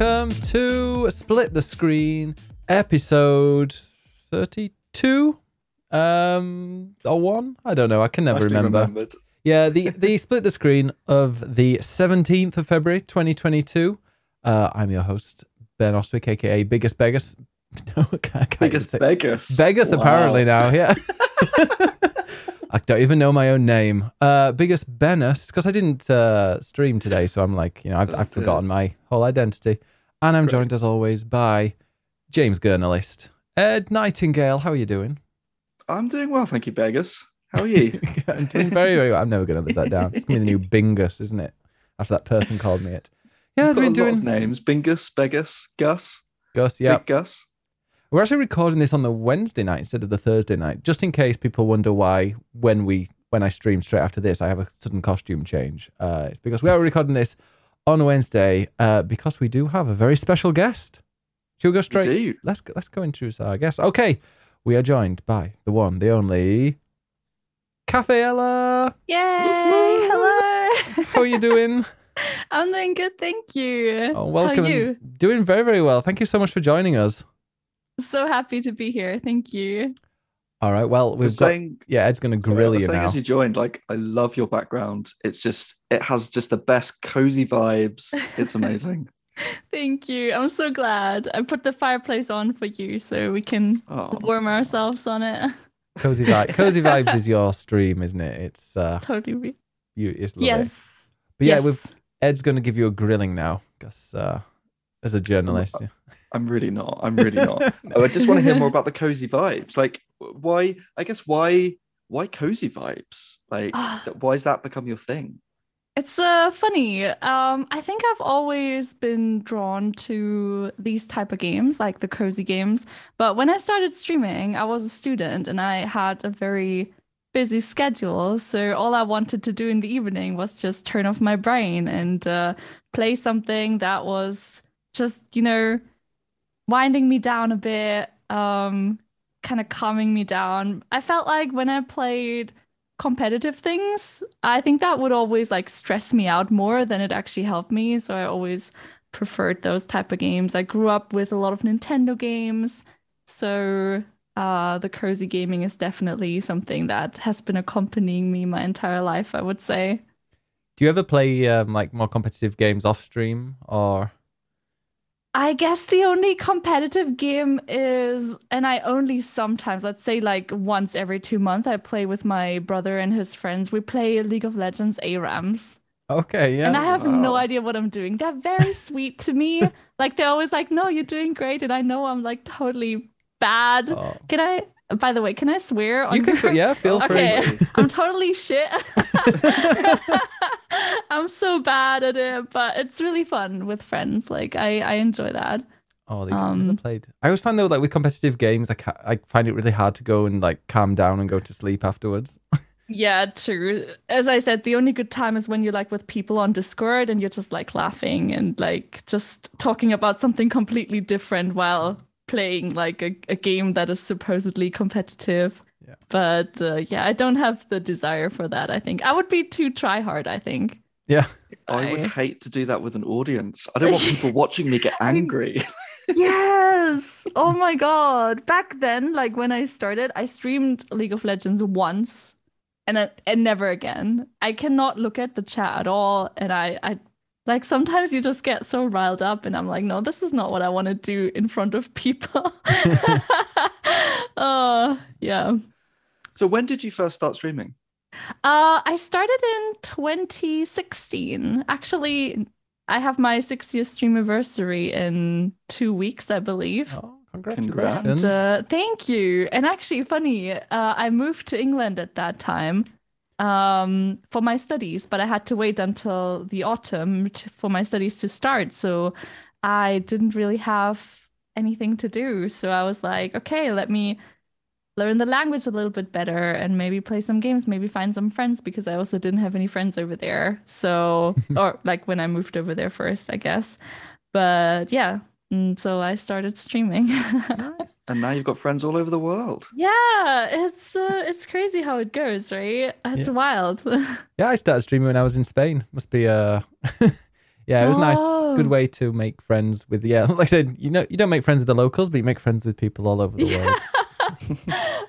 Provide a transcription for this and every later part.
welcome to Split the Screen episode 32 um or 1 I don't know I can never Nicely remember remembered. yeah the the Split the Screen of the 17th of February 2022 uh I'm your host Ben Ostwick aka Biggest Beggars no I can't, I can't Biggest say- Vegas. Vegas Wow. apparently now, yeah. I don't even know my own name. Uh, biggest Bennis, because I didn't uh, stream today, so I'm like, you know, I've, I've forgotten my whole identity. And I'm joined as always by games journalist. Ed Nightingale, how are you doing? I'm doing well, thank you, Vegas. How are you? I'm doing very, very well. I'm never going to live that down. It's going to be the new Bingus, isn't it? After that person called me it. Yeah, I've been lot of doing names. Bingus, Vegas, Gus, Gus. Yeah, Big Gus. We're actually recording this on the Wednesday night instead of the Thursday night, just in case people wonder why when we when I stream straight after this, I have a sudden costume change. Uh, it's because we are recording this on Wednesday uh, because we do have a very special guest. Should we go straight? do. Let's go- let's go introduce our guest. Okay, we are joined by the one, the only, Cafe Ella. Yay! Hello. How are you doing? I'm doing good, thank you. Oh, welcome. How are you? Doing very very well. Thank you so much for joining us. So happy to be here. Thank you. All right. Well, we've was got saying, yeah. Ed's going to grill was you now. as you joined, like, I love your background. It's just, it has just the best cozy vibes. It's amazing. Thank you. I'm so glad. I put the fireplace on for you so we can Oh, warm ourselves on it. Cozy vibe. Cozy vibes is your stream, isn't it? It's uh, totally. Re- you. It's love yes. But yeah, yes. we've Ed's going to give you a grilling now, because uh, as a journalist, yeah. I'm really not. I'm really not. Oh, I just want to hear more about the cozy vibes. Like, why? I guess why? Why cozy vibes? Like, Ah. why has that become your thing? It's uh funny. Um, I think I've always been drawn to these type of games, like the cozy games. But when I started streaming, I was a student and I had a very busy schedule. So all I wanted to do in the evening was just turn off my brain and uh, play something that was just, you know, winding me down a bit, um, kind of calming me down. I felt like when I played competitive things, I think that would always like stress me out more than it actually helped me. So I always preferred those type of games. I grew up with a lot of Nintendo games, so uh, the cozy gaming is definitely something that has been accompanying me my entire life. I would say. Do you ever play um, like more competitive games off stream or? I guess the only competitive game is, and I only sometimes, let's say like once every two months, I play with my brother and his friends. We play League of Legends ARAMs. Okay, yeah. And I have no idea what I'm doing. They're very sweet to me. Like they're always like, "No, you're doing great," and I know I'm like totally bad. Oh. Can I? By the way, can I swear? On You can, yeah, feel free. Okay, I'm totally shit. I'm so bad at it, but it's really fun with friends. Like I, I enjoy that. Oh, they um, Um, played. I always find though, like with competitive games, I ca- I find it really hard to go and like calm down and go to sleep afterwards. Yeah, true. As I said, the only good time is when you're like with people on Discord and you're just like laughing and like just talking about something completely different while playing like a, a game that is supposedly competitive. Yeah. But uh, yeah, I don't have the desire for that. I think I would be too try hard. I think. Yeah. I would hate to do that with an audience. I don't want people watching me get angry. yes. Oh my god. Back then, like when I started, I streamed League of Legends once and I, and never again. I cannot look at the chat at all and I I like sometimes you just get so riled up and I'm like, no, this is not what I want to do in front of people. Oh, yeah. So when did you first start streaming? Uh, I started in 2016. Actually, I have my 60th stream anniversary in two weeks, I believe. Oh, Congrats. congratulations. And, uh, thank you. And actually, funny, uh, I moved to England at that time um, for my studies, but I had to wait until the autumn t- for my studies to start. So I didn't really have anything to do. So I was like, okay, let me learn the language a little bit better and maybe play some games, maybe find some friends because I also didn't have any friends over there. So, or like when I moved over there first, I guess. But yeah, and so I started streaming. And now you've got friends all over the world. yeah, it's uh, it's crazy how it goes, right? It's Yeah. wild. Yeah, I started streaming when I was in Spain. Must be uh Yeah, it was nice. Good Oh. way to make friends with yeah. Like I said, you know, you don't make friends with the locals, but you make friends with people all over the world.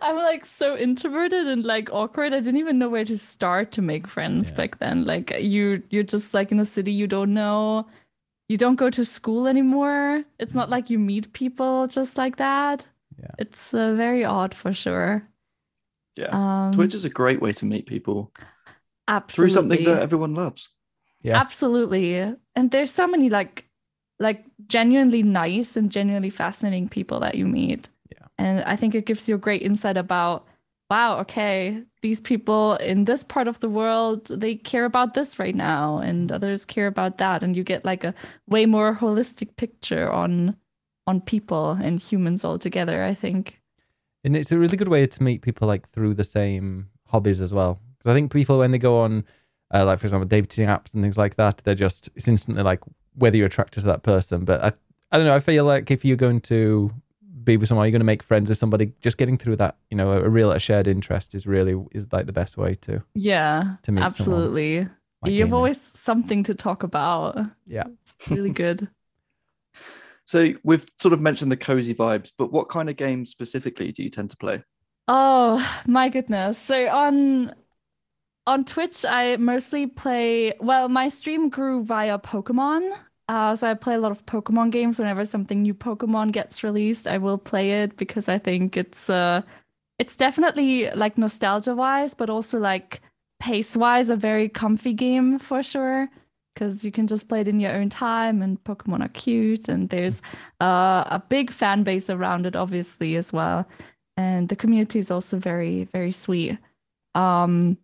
I'm like so introverted and like awkward. I didn't even know where to start to make friends Yeah. back then. Like you you're just like in a city you don't know. You don't go to school anymore. It's not like you meet people just like that. Yeah. It's uh, very odd for sure. Yeah. Um Twitch is a great way to meet people absolutely. through something that everyone loves. Yeah. Absolutely. And there's so many like like genuinely nice and genuinely fascinating people that you meet. Yeah. And I think it gives you a great insight about wow, okay, these people in this part of the world, they care about this right now and others care about that and you get like a way more holistic picture on on people and humans altogether, I think. and it's a really good way to meet people like through the same hobbies as well. Because I think people when they go on, uh, like for example, dating apps and things like that, they're just it's instantly like whether you're attracted to that person. But I, I don't know. I feel like if you're going to be with someone, Are you're going to make friends with somebody. Just getting through that, you know, a, a real a shared interest is really is like the best way to Yeah. to meet someone. absolutely. like you have gaming. always something to talk about. Yeah. It's really good. So we've sort of mentioned the cozy vibes, but what kind of games specifically do you tend to play? Oh my goodness. So on on Twitch, I mostly play, well, my stream grew via Pokemon. Uh, so I play a lot of Pokemon games. Whenever something new Pokemon gets released, I will play it because I think it's uh it's definitely like nostalgia wise, but also like pace wise a very comfy game for sure. Because you can just play it in your own time, and Pokemon are cute, and there's uh, a big fan base around it, obviously, as well and the community is also very very sweet um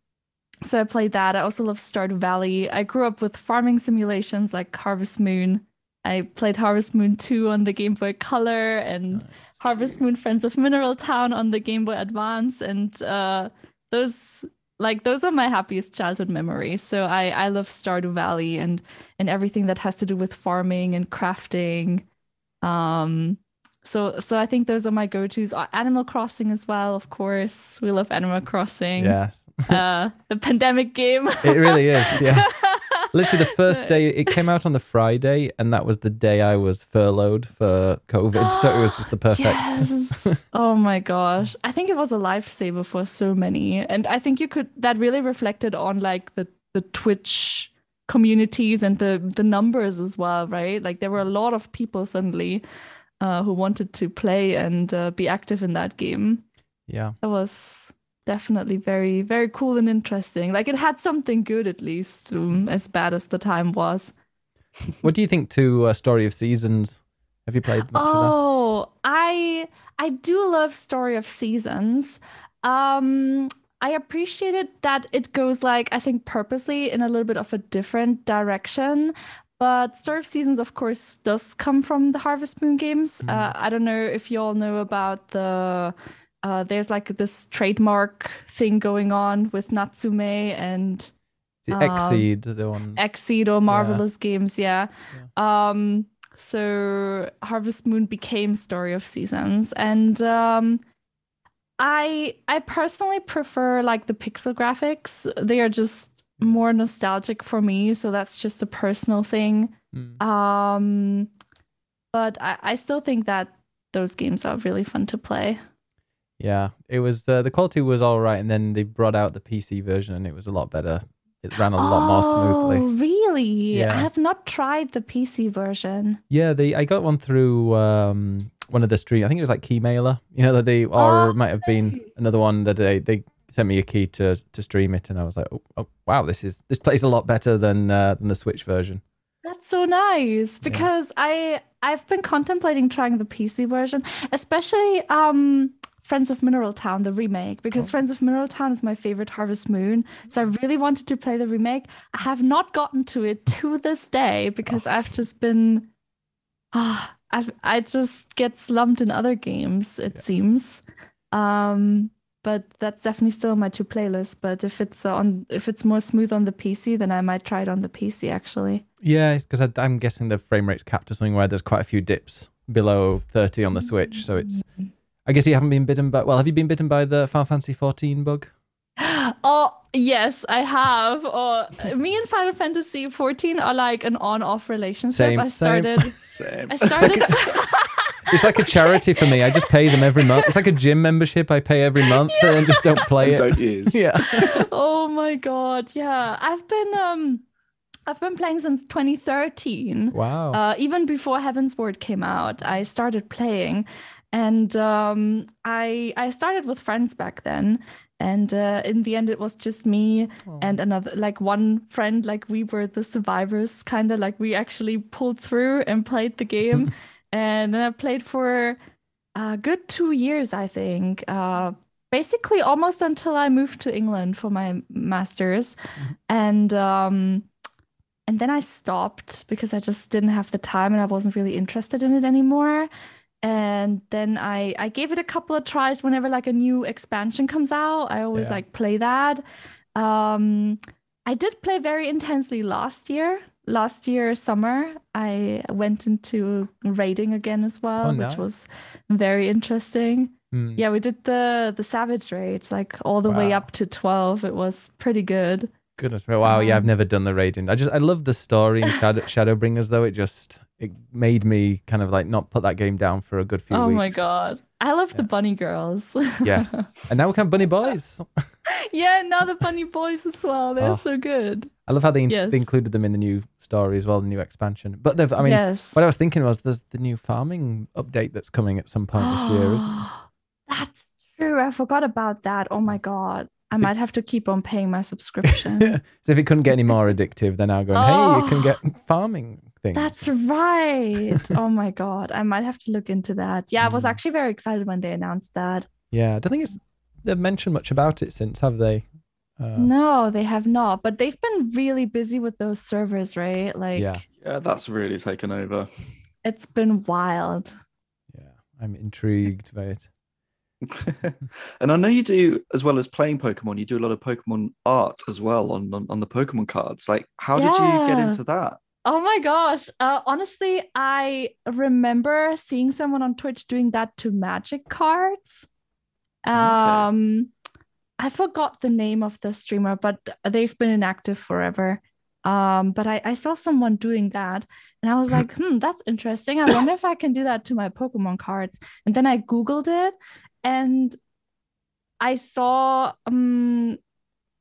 so i played that. I also love stardew valley. I grew up with farming simulations like harvest moon. I played harvest moon 2 on the game boy color and harvest moon friends of mineral town on the game boy advance. And uh those like those are my happiest childhood memories. So i i love stardew valley and and everything that has to do with farming and crafting. Um so so I think those are my go-tos. Uh, Animal Crossing as well, of course. We love Animal Crossing. Yes, Uh, the pandemic game. it really is. Yeah. Literally, the first day it came out on the Friday, and that was the day I was furloughed for COVID. so it was just the perfect. Yes. oh my gosh. I think it was a lifesaver for so many. And I think you could that really reflected on like the the Twitch communities and the the numbers as well, right? Like there were a lot of people suddenly uh, who wanted to play and uh, be active in that game. Yeah. That was definitely very very cool and interesting. Like it had something good at least, um, as bad as the time was. What do you think to uh, Story of Seasons? Have you played much of Oh, I I do love Story of Seasons. Um, I appreciated that it goes like I think purposely in a little bit of a different direction. But Story of Seasons, of course, does come from the Harvest Moon games. Mm. Uh, I don't know if you all know about the. Uh, there's like this trademark thing going on with Natsume and? The Um, XSEED, the one. XSEED or Marvelous Games, yeah. Um, so Harvest Moon became Story of Seasons, and um, I I personally prefer like the pixel graphics. They are just more nostalgic for me, so that's just a personal thing. Mm. Um, but I, I still think that those games are really fun to play. Yeah, it was uh, the quality was all right, and then they brought out the PC version, and it was a lot better. It ran a lot more Oh, smoothly. really? Yeah. I have not tried the PC version. Yeah, they I got one through um, one of the stream. I think it was like Keymailer. You know that they or Oh, it might have been another one that they they sent me a key to to stream it, and I was like, oh, oh wow, this is this plays a lot better than uh, than the Switch version. That's so nice because I I've been contemplating trying the PC version, especially um Friends of Mineral Town, the remake, because Oh. Friends of Mineral Town is my favorite Harvest Moon. So I really wanted to play the remake. I have not gotten to it to this day because I've just been ah I've I just get slumped in other games, it Yeah. seems. Um but that's definitely still on my to playlist. But if it's on if it's more smooth on the PC, then I might try it on the PC actually. Yeah, because I'm guessing the frame rate's capped to something where there's quite a few dips below 30 on the Switch. So it's I guess you haven't been bitten by. Well, have you been bitten by the Final Fantasy 14 bug? Oh, Yes, I have. Or me and Final Fantasy 14 are like an on-off relationship. Same, I same. started. Same. I started. It's like a charity for me. I just pay them every month. It's like a gym membership. I pay every month and then just don't play And it. don't use. Yeah. oh my god, yeah. I've been um, I've been playing since 2013. Wow. Uh, even before Heavensward came out, I started playing, and um, I I started with friends back then. And uh, in the end, it was just me and another, like one friend. Like we were the survivors, kind of like we actually pulled through and played the game. and then I played for a good two years, I think. Uh, basically, almost until I moved to England for my masters, and um, and then I stopped because I just didn't have the time and I wasn't really interested in it anymore. And then I I gave it a couple of tries whenever like a new expansion comes out. I always Yeah. like play that. Um, I did play very intensely last year. Last year summer, I went into raiding again as well, Oh, which was very interesting. Mm. Yeah, we did the the savage raids like all the way up to 12. It was pretty good. Goodness. Wow. Yeah, I've Um, never done the raiding. I just, I love the story in Shadow, Shadowbringers, though. It just, it made me kind of like not put that game down for a good few Oh weeks. my god. I love the bunny girls. Yes. And now we can have bunny boys. yeah, now the bunny boys as well. They're Oh. so good. I love how they, in- Yes. they included them in the new story as well, the new expansion. But they've, I mean, yes. what I was thinking was there's the new farming update that's coming at some point this year, isn't there? That's true. I forgot about that. Oh my god. I might have to keep on paying my subscription. Yeah, So if it couldn't get any more addictive, they're now going, hey, you can Oh. get farming things. That's right. oh my god. I might have to look into that. Yeah, I was Mm. actually very excited when they announced that. Yeah, I don't think it's they've mentioned much about it since, have they? Uh, No, they have not. But they've been really busy with those servers, right? Like Yeah. Yeah, that's really taken over. it's been wild. Yeah, I'm intrigued by it. and I know you do, as well as playing Pokemon, you do a lot of Pokemon art as well on on, on the Pokemon cards. Like, how did you get into that? Oh my gosh. Uh, honestly, I remember seeing someone on Twitch doing that to magic cards. Um, I forgot the name of the streamer, but they've been inactive forever. Um, but I, I saw someone doing that and I was like, hmm, that's interesting. I wonder if I can do that to my Pokemon cards. And then I Googled it and I saw um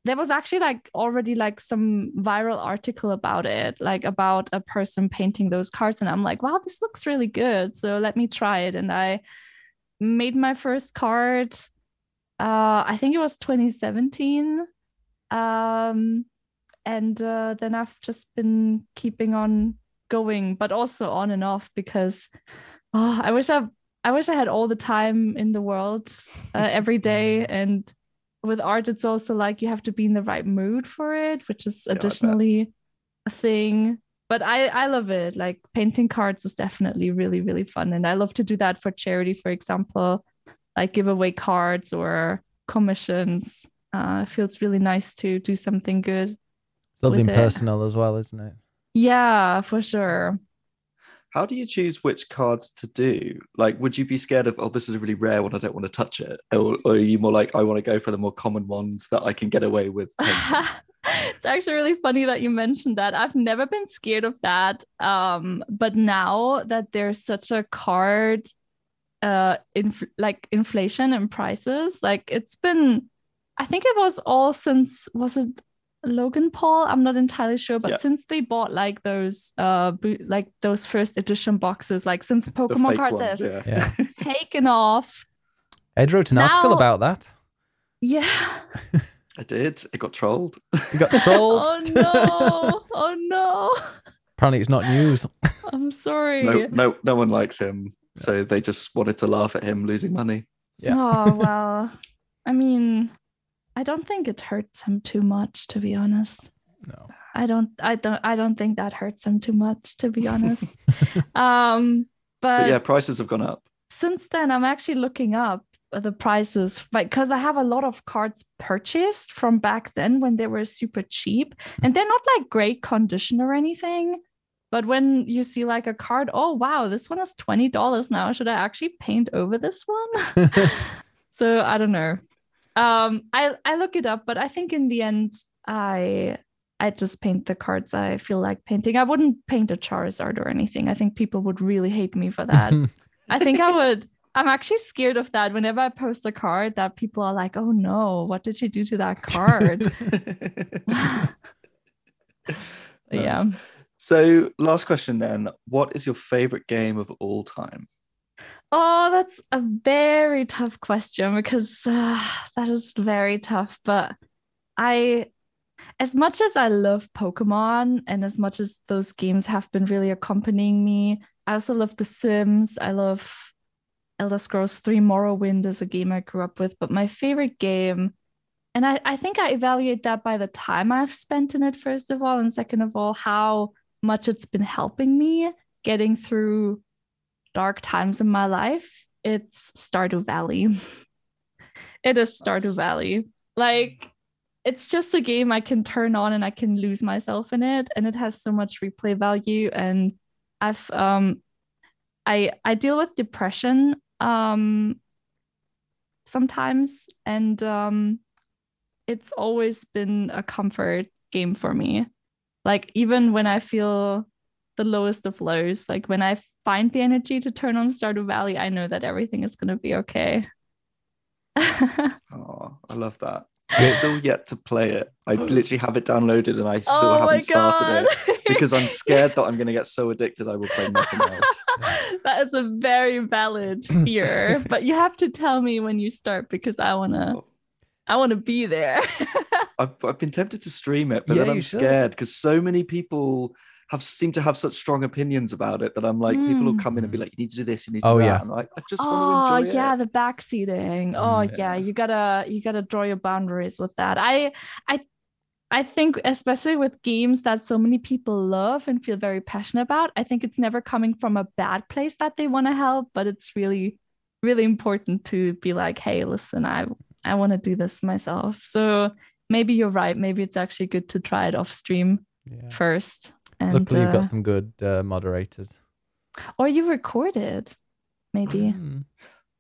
there was actually like already like some viral article about it, like about a person painting those cards. And I'm like, wow, this looks really good. So let me try it. And I made my first card. Uh, I think it was 2017. Um, and uh, then I've just been keeping on going, but also on and off because oh, I wish I I wish I had all the time in the world uh, every day and with art it's also like you have to be in the right mood for it which is I bet. additionally a thing but i i love it like painting cards is definitely really really fun and i love to do that for charity for example like give away cards or commissions uh it feels really nice to do something good something lovely it. personal as well, isn't it? yeah for sure How do you choose which cards to do? Like, would you be scared of, oh, this is a really rare one, I don't want to touch it? Or, or are you more like, I want to go for the more common ones that I can get away with? it's actually really funny that you mentioned that. I've never been scared of that. Um, but now that there's such a card uh like inflation and prices, like it's been I think it was all since was it Logan Paul? I'm not entirely sure, but Yeah. since they bought like those uh bo- like those first edition boxes, like since Pokemon cards ones, have yeah. Yeah. taken off. Ed wrote an article about that. Yeah. I did. It got trolled. He got trolled. oh no. Oh no. Apparently, it's not news. I'm sorry. No, no, no one likes him. So they just wanted to laugh at him losing money. Yeah. Oh well. I mean, I don't think it hurts him too much, to be honest. No. I don't I don't I don't think that hurts him too much, to be honest. um But but yeah, prices have gone up. since then I'm actually looking up the prices like because I have a lot of cards purchased from back then when they were super cheap and they're not like great condition or anything. But when you see like a card, oh wow, this one is $20 now. Should I actually paint over this one? so I don't know. Um, I I look it up, but I think in the end, I I just paint the cards I feel like painting. I wouldn't paint a Charizard or anything. I think people would really hate me for that. I think I would. I'm actually scared of that. Whenever I post a card, that people are like, "Oh no, what did she do to that card?" yeah. So, last question then. What is your favorite game of all time? Oh, that's a very tough question because uh, that is very tough. But I, as much as I love Pokemon and as much as those games have been really accompanying me, I also love The Sims. I love Elder Scrolls 3 Morrowind as a game I grew up with. But my favorite game, and I, I think I evaluate that by the time I've spent in it, first of all, and second of all, how much it's been helping me getting through dark times in my life, it's Stardew Valley. it is Stardew Valley. Like, it's just a game I can turn on and I can lose myself in it, and it has so much replay value. And I've um, I I deal with depression um sometimes, and um, it's always been a comfort game for me. Like even when I feel the lowest of lows, like when I find the energy to turn on Stardew Valley, I know that everything is going to be okay. oh, I love that. I'm still yet to play it. I oh. literally have it downloaded and I oh still oh haven't started it because I'm scared that I'm going to get so addicted I will play nothing else. that is a very valid fear, but you have to tell me when you start because I want to. Oh. I want to be there. I've, I've been tempted to stream it, but yeah, then I'm scared because so many people have seem to have such strong opinions about it that I'm like, mm. people will come in and be hmm. like, you need to do this, you need to oh, do that. Yeah. And like, I just oh, want to enjoy yeah, it. the backseating. Oh yeah. yeah, you gotta you gotta draw your boundaries with that. I I I think especially with games that so many people love and feel very passionate about, I think it's never coming from a bad place that they want to help, but it's really really important to be like, hey, listen, I I want to do this myself. So maybe you're right. Maybe it's actually good to try it off stream yeah. first. And, Luckily, you've got uh, some good uh, moderators. Or you record it, maybe. Mm.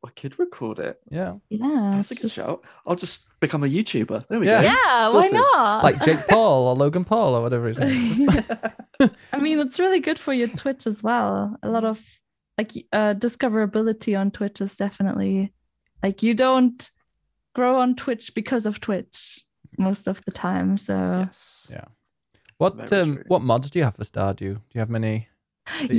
I could record it. Yeah. Yeah. That's a good just... shout. I'll just become a YouTuber. There we yeah. go. Yeah, Sorted. why not? Like Jake Paul or Logan Paul or whatever his name is. I mean, it's really good for your Twitch as well. A lot of like uh, discoverability on Twitch is definitely like you don't grow on Twitch because of Twitch most of the time. So yes. yeah. What um, what mods do you have for Stardew? Do you have many?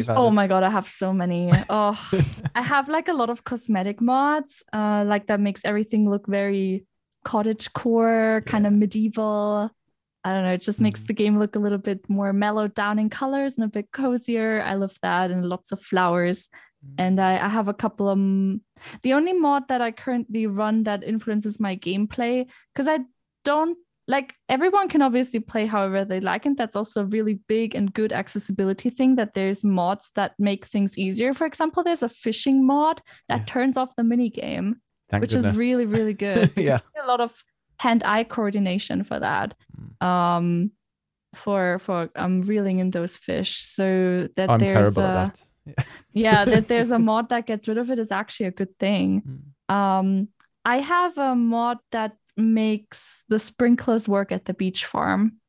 Oh my god, I have so many. Oh, I have like a lot of cosmetic mods, uh, like that makes everything look very cottage core, kind yeah. of medieval. I don't know, it just makes mm. the game look a little bit more mellowed down in colors and a bit cozier. I love that, and lots of flowers. Mm. And I, I have a couple of um, the only mod that I currently run that influences my gameplay because I don't like everyone can obviously play however they like and that's also a really big and good accessibility thing that there's mods that make things easier for example there's a fishing mod that yeah. turns off the mini game Thank which goodness. is really really good yeah a lot of hand-eye coordination for that mm. um for for um reeling in those fish so that I'm there's a yeah, yeah that there's a mod that gets rid of it is actually a good thing mm. um i have a mod that makes the sprinklers work at the beach farm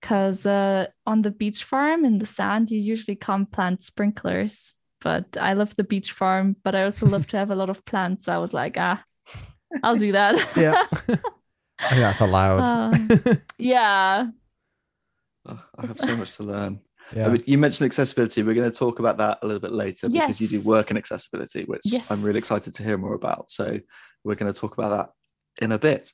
because uh, on the beach farm in the sand you usually can't plant sprinklers but i love the beach farm but i also love to have a lot of plants i was like ah i'll do that yeah i think that's allowed uh, yeah oh, i have so much to learn yeah. I mean, you mentioned accessibility. We're going to talk about that a little bit later yes. because you do work in accessibility, which yes. I'm really excited to hear more about. So we're going to talk about that in a bit.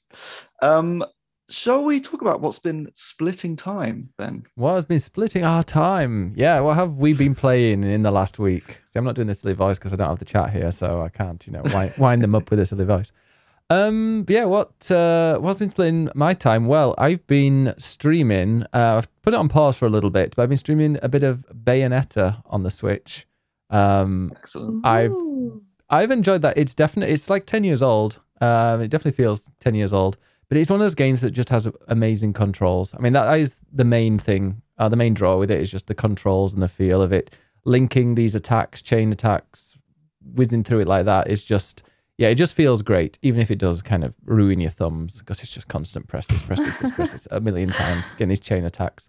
Um, shall we talk about what's been splitting time then? What has been splitting our time? Yeah, what have we been playing in the last week? See, I'm not doing this silly voice because I don't have the chat here, so I can't, you know, wind, wind them up with a silly voice. Um, yeah, what uh, what's been splitting my time? Well, I've been streaming. Uh, I've put it on pause for a little bit, but I've been streaming a bit of Bayonetta on the Switch. Um, Excellent. I've I've enjoyed that. It's definitely it's like ten years old, um, it definitely feels 10 years old, but it's one of those games that just has amazing controls. I mean, that is the main thing. Uh, the main draw with it is just the controls and the feel of it. Linking these attacks, chain attacks, whizzing through it like that is just, yeah, it just feels great, even if it does kind of ruin your thumbs because it's just constant press this, press this, press this a million times, getting these chain attacks.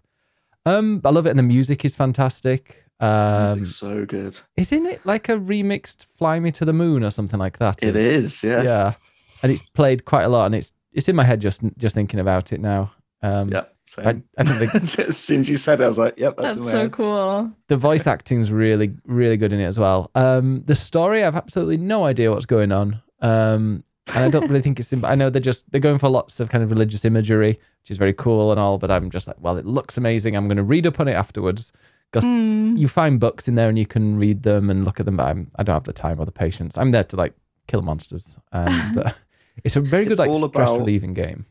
Um, I love it, and the music is fantastic. Um, so good. Isn't it like a remixed "Fly Me to the Moon" or something like that? It is, yeah, yeah. And it's played quite a lot, and it's it's in my head just just thinking about it now. Um, yeah, I, I, think the, as soon as you said it, I was like, "Yep, that's, that's so head. cool." The voice acting's really really good in it as well. Um, the story, I've absolutely no idea what's going on. Um, and I don't really think it's. I know they're just they're going for lots of kind of religious imagery, which is very cool and all. But I'm just like, well, it looks amazing. I'm going to read up on it afterwards because mm. you find books in there and you can read them and look at them. But I'm, I don't have the time or the patience. I'm there to like kill monsters, and uh, it's a very good like stress relieving game.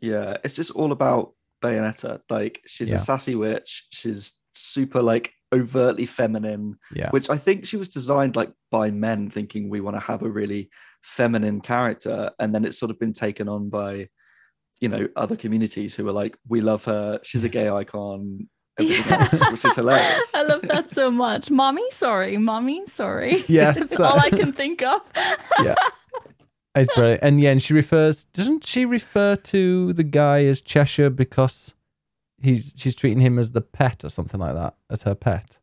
Yeah, it's just all about Bayonetta. Like she's yeah. a sassy witch. She's super like overtly feminine. Yeah. Which I think she was designed like by men thinking we want to have a really feminine character. And then it's sort of been taken on by, you know, other communities who are like, we love her, she's a gay icon. Yeah. Else, which is hilarious. I love that so much. Mommy, sorry. Mommy, sorry. Yes. That's all I can think of. yeah. It's brilliant. And yeah, and she refers, doesn't she refer to the guy as Cheshire because he's she's treating him as the pet or something like that, as her pet?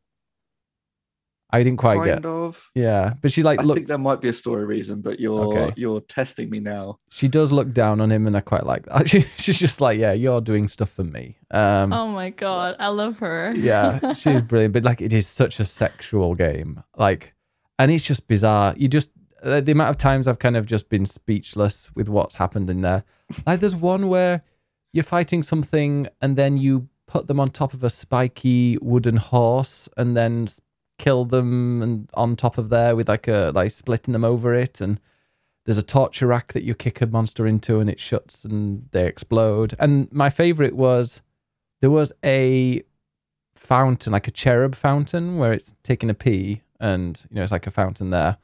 I didn't quite kind get. of. Yeah, but she like I think there might be a story reason, but you're okay. you're testing me now. She does look down on him, and I quite like that. She, she's just like, yeah, you're doing stuff for me. Um, oh my god, I love her. yeah, she's brilliant. But like, it is such a sexual game. Like, and it's just bizarre. You just the amount of times I've kind of just been speechless with what's happened in there. Like, there's one where you're fighting something, and then you put them on top of a spiky wooden horse, and then kill them and on top of there with like a like splitting them over it. And there's a torture rack that you kick a monster into and it shuts and they explode. And my favorite was there was a fountain like a cherub fountain where it's taking a pee and you know it's like a fountain there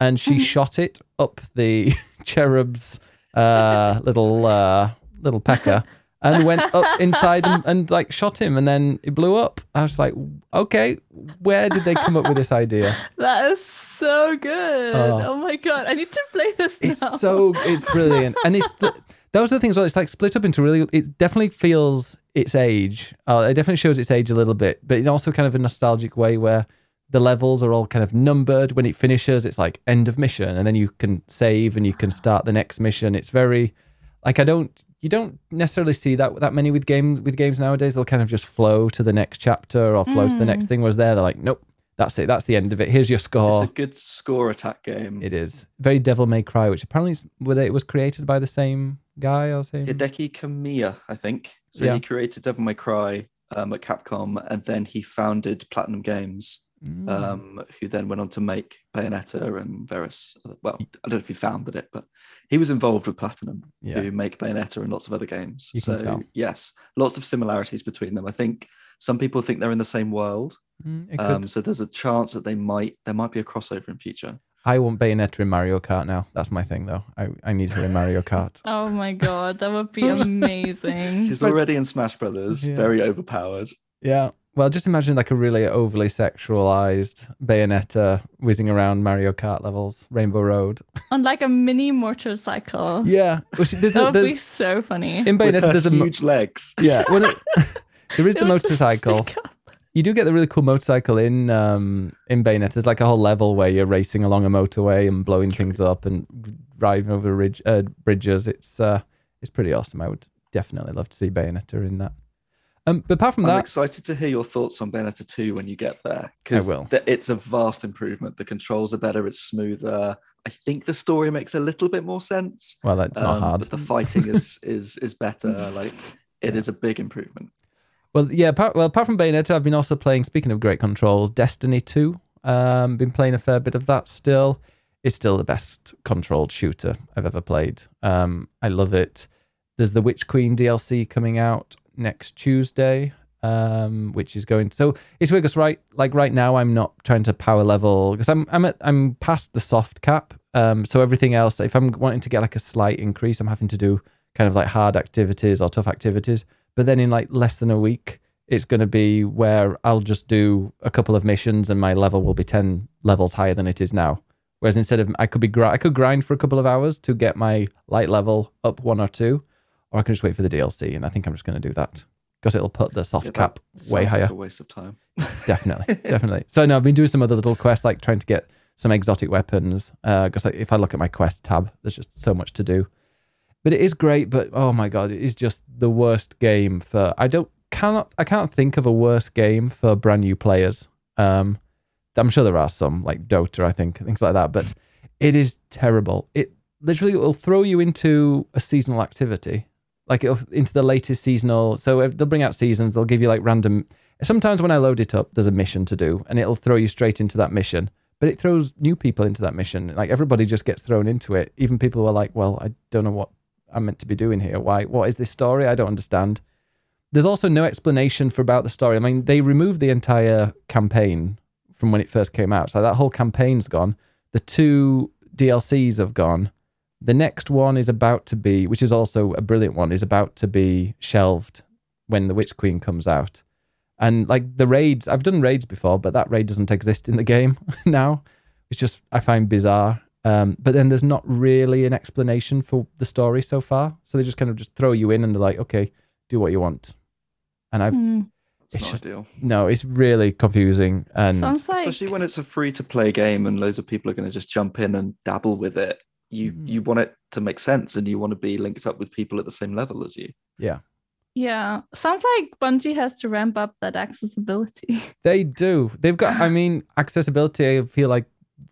and she shot it up the cherub's uh, little uh, little pecker and went up inside and, and, like shot him and then it blew up. I was like, okay, where did they come up with this idea? That is so good. Oh, oh my god, I need to play this. Now. It's so it's brilliant. And it's those are the things Well, it's like split up into really it definitely feels its age. Uh, it definitely shows its age a little bit, but in also kind of a nostalgic way where the levels are all kind of numbered. When it finishes, it's like end of mission, and then you can save and you can start the next mission. It's very like I don't you don't necessarily see that that many with games with games nowadays. They'll kind of just flow to the next chapter or flow mm. to the next mm. thing. Whereas there, they're like, nope, that's it. That's the end of it. Here's your score. It's a good score attack game. It is very Devil May Cry, which apparently it was created by the same guy or same Hideki Kamiya, I think. So yeah. he created Devil May Cry um, at Capcom, and then he founded Platinum Games mm. um, who then went on to make Bayonetta and various. Well, I don't know if he founded it, but he was involved with Platinum, yeah. who make Bayonetta and lots of other games. You so yes, lots of similarities between them. I think some people think they're in the same world, mm, um, so there's a chance that they might there might be a crossover in future. I want Bayonetta in Mario Kart now. That's my thing, though. I, I need her in Mario Kart. oh my god, that would be amazing. She's already in Smash Brothers, yeah. very overpowered. Yeah, well, just imagine like a really overly sexualized Bayonetta whizzing around Mario Kart levels, Rainbow Road. On like a mini motorcycle. Yeah. Well, that would be so funny. In Bayonetta, there's a huge legs. Yeah. Well, it, there is the motorcycle. You do get the really cool motorcycle in um, in Bayonetta. There's like a whole level where you're racing along a motorway and blowing things up and driving over ridge, uh, bridges. It's uh, it's pretty awesome. I would definitely love to see Bayonetta in that. Um, but apart from I'm that, I'm excited to hear your thoughts on Bayonetta 2 when you get there because th- it's a vast improvement. The controls are better, it's smoother. I think the story makes a little bit more sense. Well, that's um, not hard. But the fighting is is is better. Like it yeah. is a big improvement. Well, yeah. Apart, well, apart from Bayonetta, I've been also playing. Speaking of great controls, Destiny 2. Um, been playing a fair bit of that still. It's still the best controlled shooter I've ever played. Um, I love it. There's the Witch Queen DLC coming out next Tuesday, um, which is going. So it's weird because right, like right now, I'm not trying to power level because I'm I'm at, I'm past the soft cap. Um, so everything else, if I'm wanting to get like a slight increase, I'm having to do kind of like hard activities or tough activities. But then in like less than a week, it's going to be where I'll just do a couple of missions and my level will be ten levels higher than it is now. Whereas instead of I could be I could grind for a couple of hours to get my light level up one or two, or I can just wait for the DLC. And I think I'm just going to do that because it'll put the soft yeah, cap way higher. Like a waste of time. definitely, definitely. So no, I've been doing some other little quests like trying to get some exotic weapons. Because uh, like, if I look at my quest tab, there's just so much to do. But it is great. But oh my god, it is just the worst game for. I don't cannot I can't think of a worse game for brand new players. Um, I'm sure there are some like Dota, I think, things like that, but it is terrible. It literally will throw you into a seasonal activity, like into the latest seasonal. So they'll bring out seasons, they'll give you like random. Sometimes when I load it up, there's a mission to do, and it'll throw you straight into that mission. But it throws new people into that mission. Like everybody just gets thrown into it. Even people who are like, "Well, I don't know what I'm meant to be doing here. Why? What is this story? I don't understand." There's also no explanation for about the story. I mean, they removed the entire campaign from when it first came out. So that whole campaign's gone. The two DLCs have gone. The next one is about to be, which is also a brilliant one, is about to be shelved when the Witch Queen comes out. And like the raids, I've done raids before, but that raid doesn't exist in the game now. It's just I find bizarre. Um, but then there's not really an explanation for the story so far. So they just kind of just throw you in and they're like, okay, do what you want. And I've mm. It's, it's just ideal. no, it's really confusing and like... especially when it's a free to play game and loads of people are going to just jump in and dabble with it. You mm. you want it to make sense and you want to be linked up with people at the same level as you. Yeah. Yeah, sounds like Bungie has to ramp up that accessibility. They do. They've got. I mean, accessibility. I feel like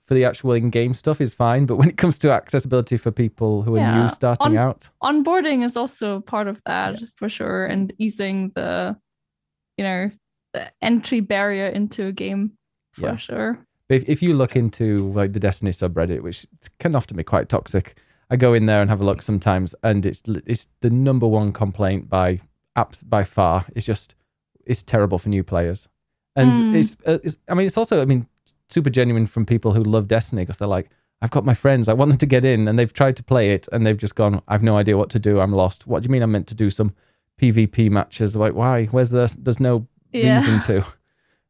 for the actual in-game stuff is fine, but when it comes to accessibility for people who are new starting On- out, onboarding is also part of that yeah. for sure, and easing the you know the entry barrier into a game for yeah. sure. If if you look into like the Destiny subreddit, which can often be quite toxic, I go in there and have a look sometimes, and it's it's the number one complaint by apps by far. It's just it's terrible for new players, and mm. it's, uh, it's I mean it's also I mean super genuine from people who love Destiny because they're like I've got my friends. I want them to get in, and they've tried to play it, and they've just gone. I've no idea what to do. I'm lost. What do you mean? I'm meant to do some PvP matches. Like, why? Where's the? There's no yeah. reason to.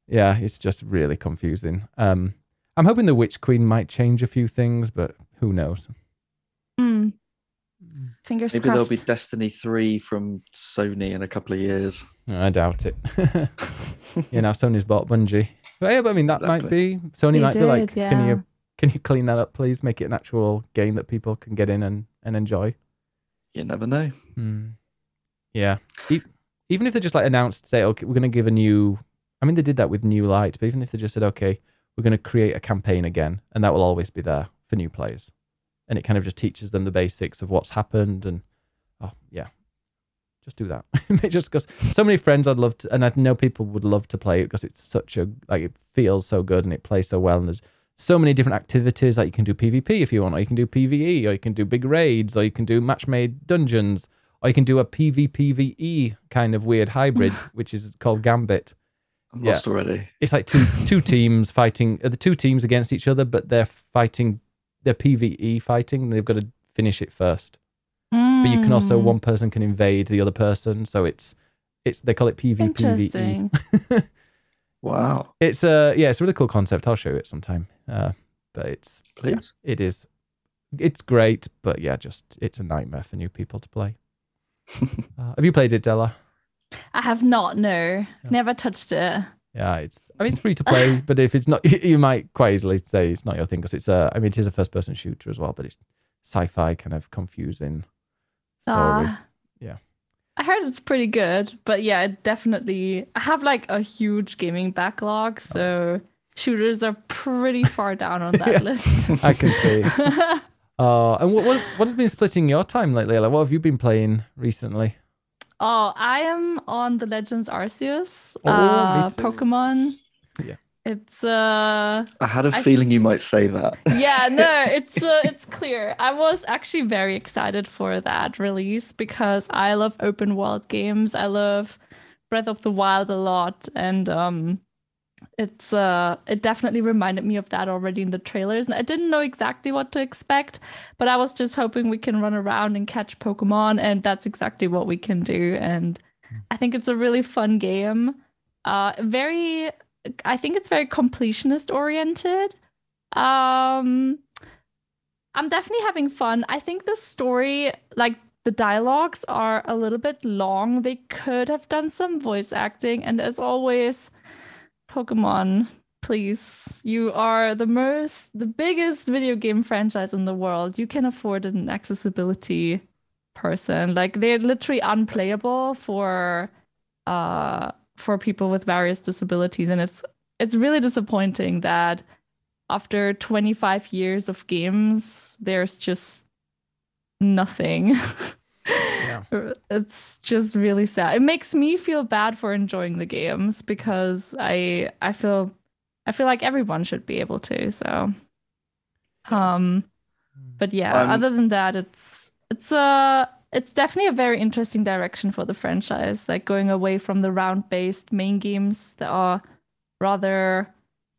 Yeah, it's just really confusing. Um, I'm hoping the Witch Queen might change a few things, but who knows? Mm. Fingers Maybe crossed. there'll be Destiny 3 from Sony in a couple of years. I doubt it. yeah, now Sony's bought Bungie. But yeah, but I mean that exactly. might be Sony they might did, be like, yeah. can you can you clean that up, please? Make it an actual game that people can get in and, and enjoy. You never know. Mm. Yeah. Even if they just like announced, say, okay, we're going to give a new. I mean, they did that with New Light, but even if they just said, okay, we're going to create a campaign again, and that will always be there for new players, and it kind of just teaches them the basics of what's happened, and oh yeah, just do that. just because so many friends I'd love to, and I know people would love to play it because it's such a like it feels so good and it plays so well, and there's so many different activities like you can do PvP if you want, or you can do PvE, or you can do big raids, or you can do match made dungeons or you can do a PvPvE kind of weird hybrid, which is called Gambit. I'm yeah. lost already. It's like two two teams fighting uh, the two teams against each other, but they're fighting they're PvE fighting and they've got to finish it first. Mm. But you can also hmm. one person can invade the other person, so it's it's they call it PvPvE. wow. It's a yeah, it's a really cool concept. I'll show you it sometime. Uh, but it's yeah, it is it's great, but yeah, just it's a nightmare for new people to play. uh, have you played it, Della? I have not. No, yeah. never touched it. Yeah, it's. I mean, it's free to play, but if it's not, you might quite easily say it's not your thing because it's a. I mean, it is a first-person shooter as well, but it's sci-fi kind of confusing story. Uh, yeah. I heard it's pretty good, but yeah, definitely. I have like a huge gaming backlog, so oh. shooters are pretty far down on that list. I can see. Uh, and what, what what has been splitting your time lately? Like, what have you been playing recently? Oh, I am on the Legends Arceus oh, uh, Pokemon. Yeah. It's uh I had a I, feeling you might say that. Yeah, no, it's uh, it's clear. I was actually very excited for that release because I love open world games. I love Breath of the Wild a lot and um it's uh it definitely reminded me of that already in the trailers and i didn't know exactly what to expect but i was just hoping we can run around and catch pokemon and that's exactly what we can do and i think it's a really fun game uh very i think it's very completionist oriented um I'm definitely having fun. I think the story, like the dialogues, are a little bit long. They could have done some voice acting, and as always, Pokemon, please, you are the most, the biggest video game franchise in the world. You can afford an accessibility person. Like they're literally unplayable for, uh, for people with various disabilities, and it's it's really disappointing that after 25 years of games, there's just nothing. yeah. It's just really sad. It makes me feel bad for enjoying the games because I I feel I feel like everyone should be able to. So um but yeah, um, other than that it's it's a uh, it's definitely a very interesting direction for the franchise, like going away from the round-based main games that are rather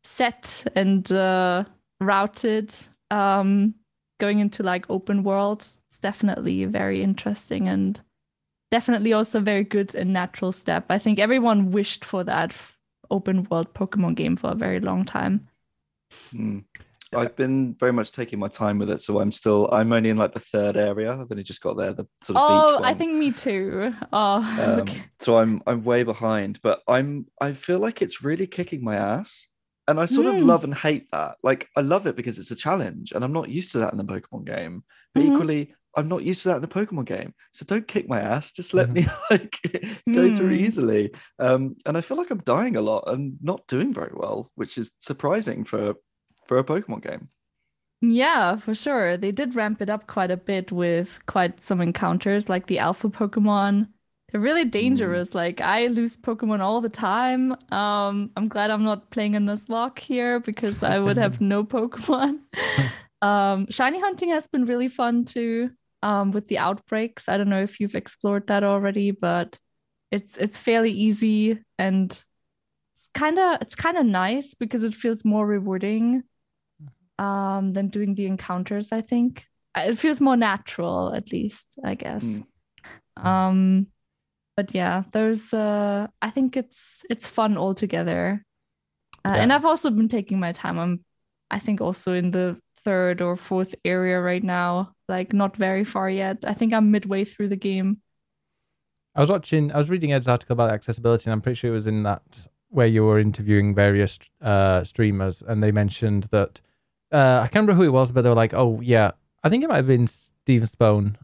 set and uh, routed um, going into like open world it's definitely very interesting and definitely also very good and natural step i think everyone wished for that open world pokemon game for a very long time mm. I've been very much taking my time with it, so I'm still I'm only in like the third area. I've only just got there, the sort of oh, I think me too. Oh, um, so I'm I'm way behind, but I'm I feel like it's really kicking my ass. And I sort mm. of love and hate that. Like I love it because it's a challenge, and I'm not used to that in the Pokemon game. But mm-hmm. equally, I'm not used to that in a Pokemon game. So don't kick my ass. Just let mm-hmm. me like go mm. through easily. Um, and I feel like I'm dying a lot and not doing very well, which is surprising for for a Pokemon game. Yeah, for sure. They did ramp it up quite a bit with quite some encounters, like the alpha Pokemon they're really mm. dangerous. Mm. Like I lose Pokemon all the time. Um, I'm glad I'm not playing a Nuzlocke here because I would have no Pokemon. um, shiny hunting has been really fun too. Um, with the outbreaks. I don't know if you've explored that already, but it's it's fairly easy and it's kind of it's kind of nice because it feels more rewarding um, than doing the encounters. I think it feels more natural, at least. I guess. Mm. Um, but yeah there's uh i think it's it's fun altogether uh, yeah. and i've also been taking my time i'm i think also in the third or fourth area right now like not very far yet i think i'm midway through the game i was watching i was reading ed's article about accessibility and i'm pretty sure it was in that where you were interviewing various uh streamers and they mentioned that uh i can't remember who it was but they were like oh yeah i think it might have been steven spohn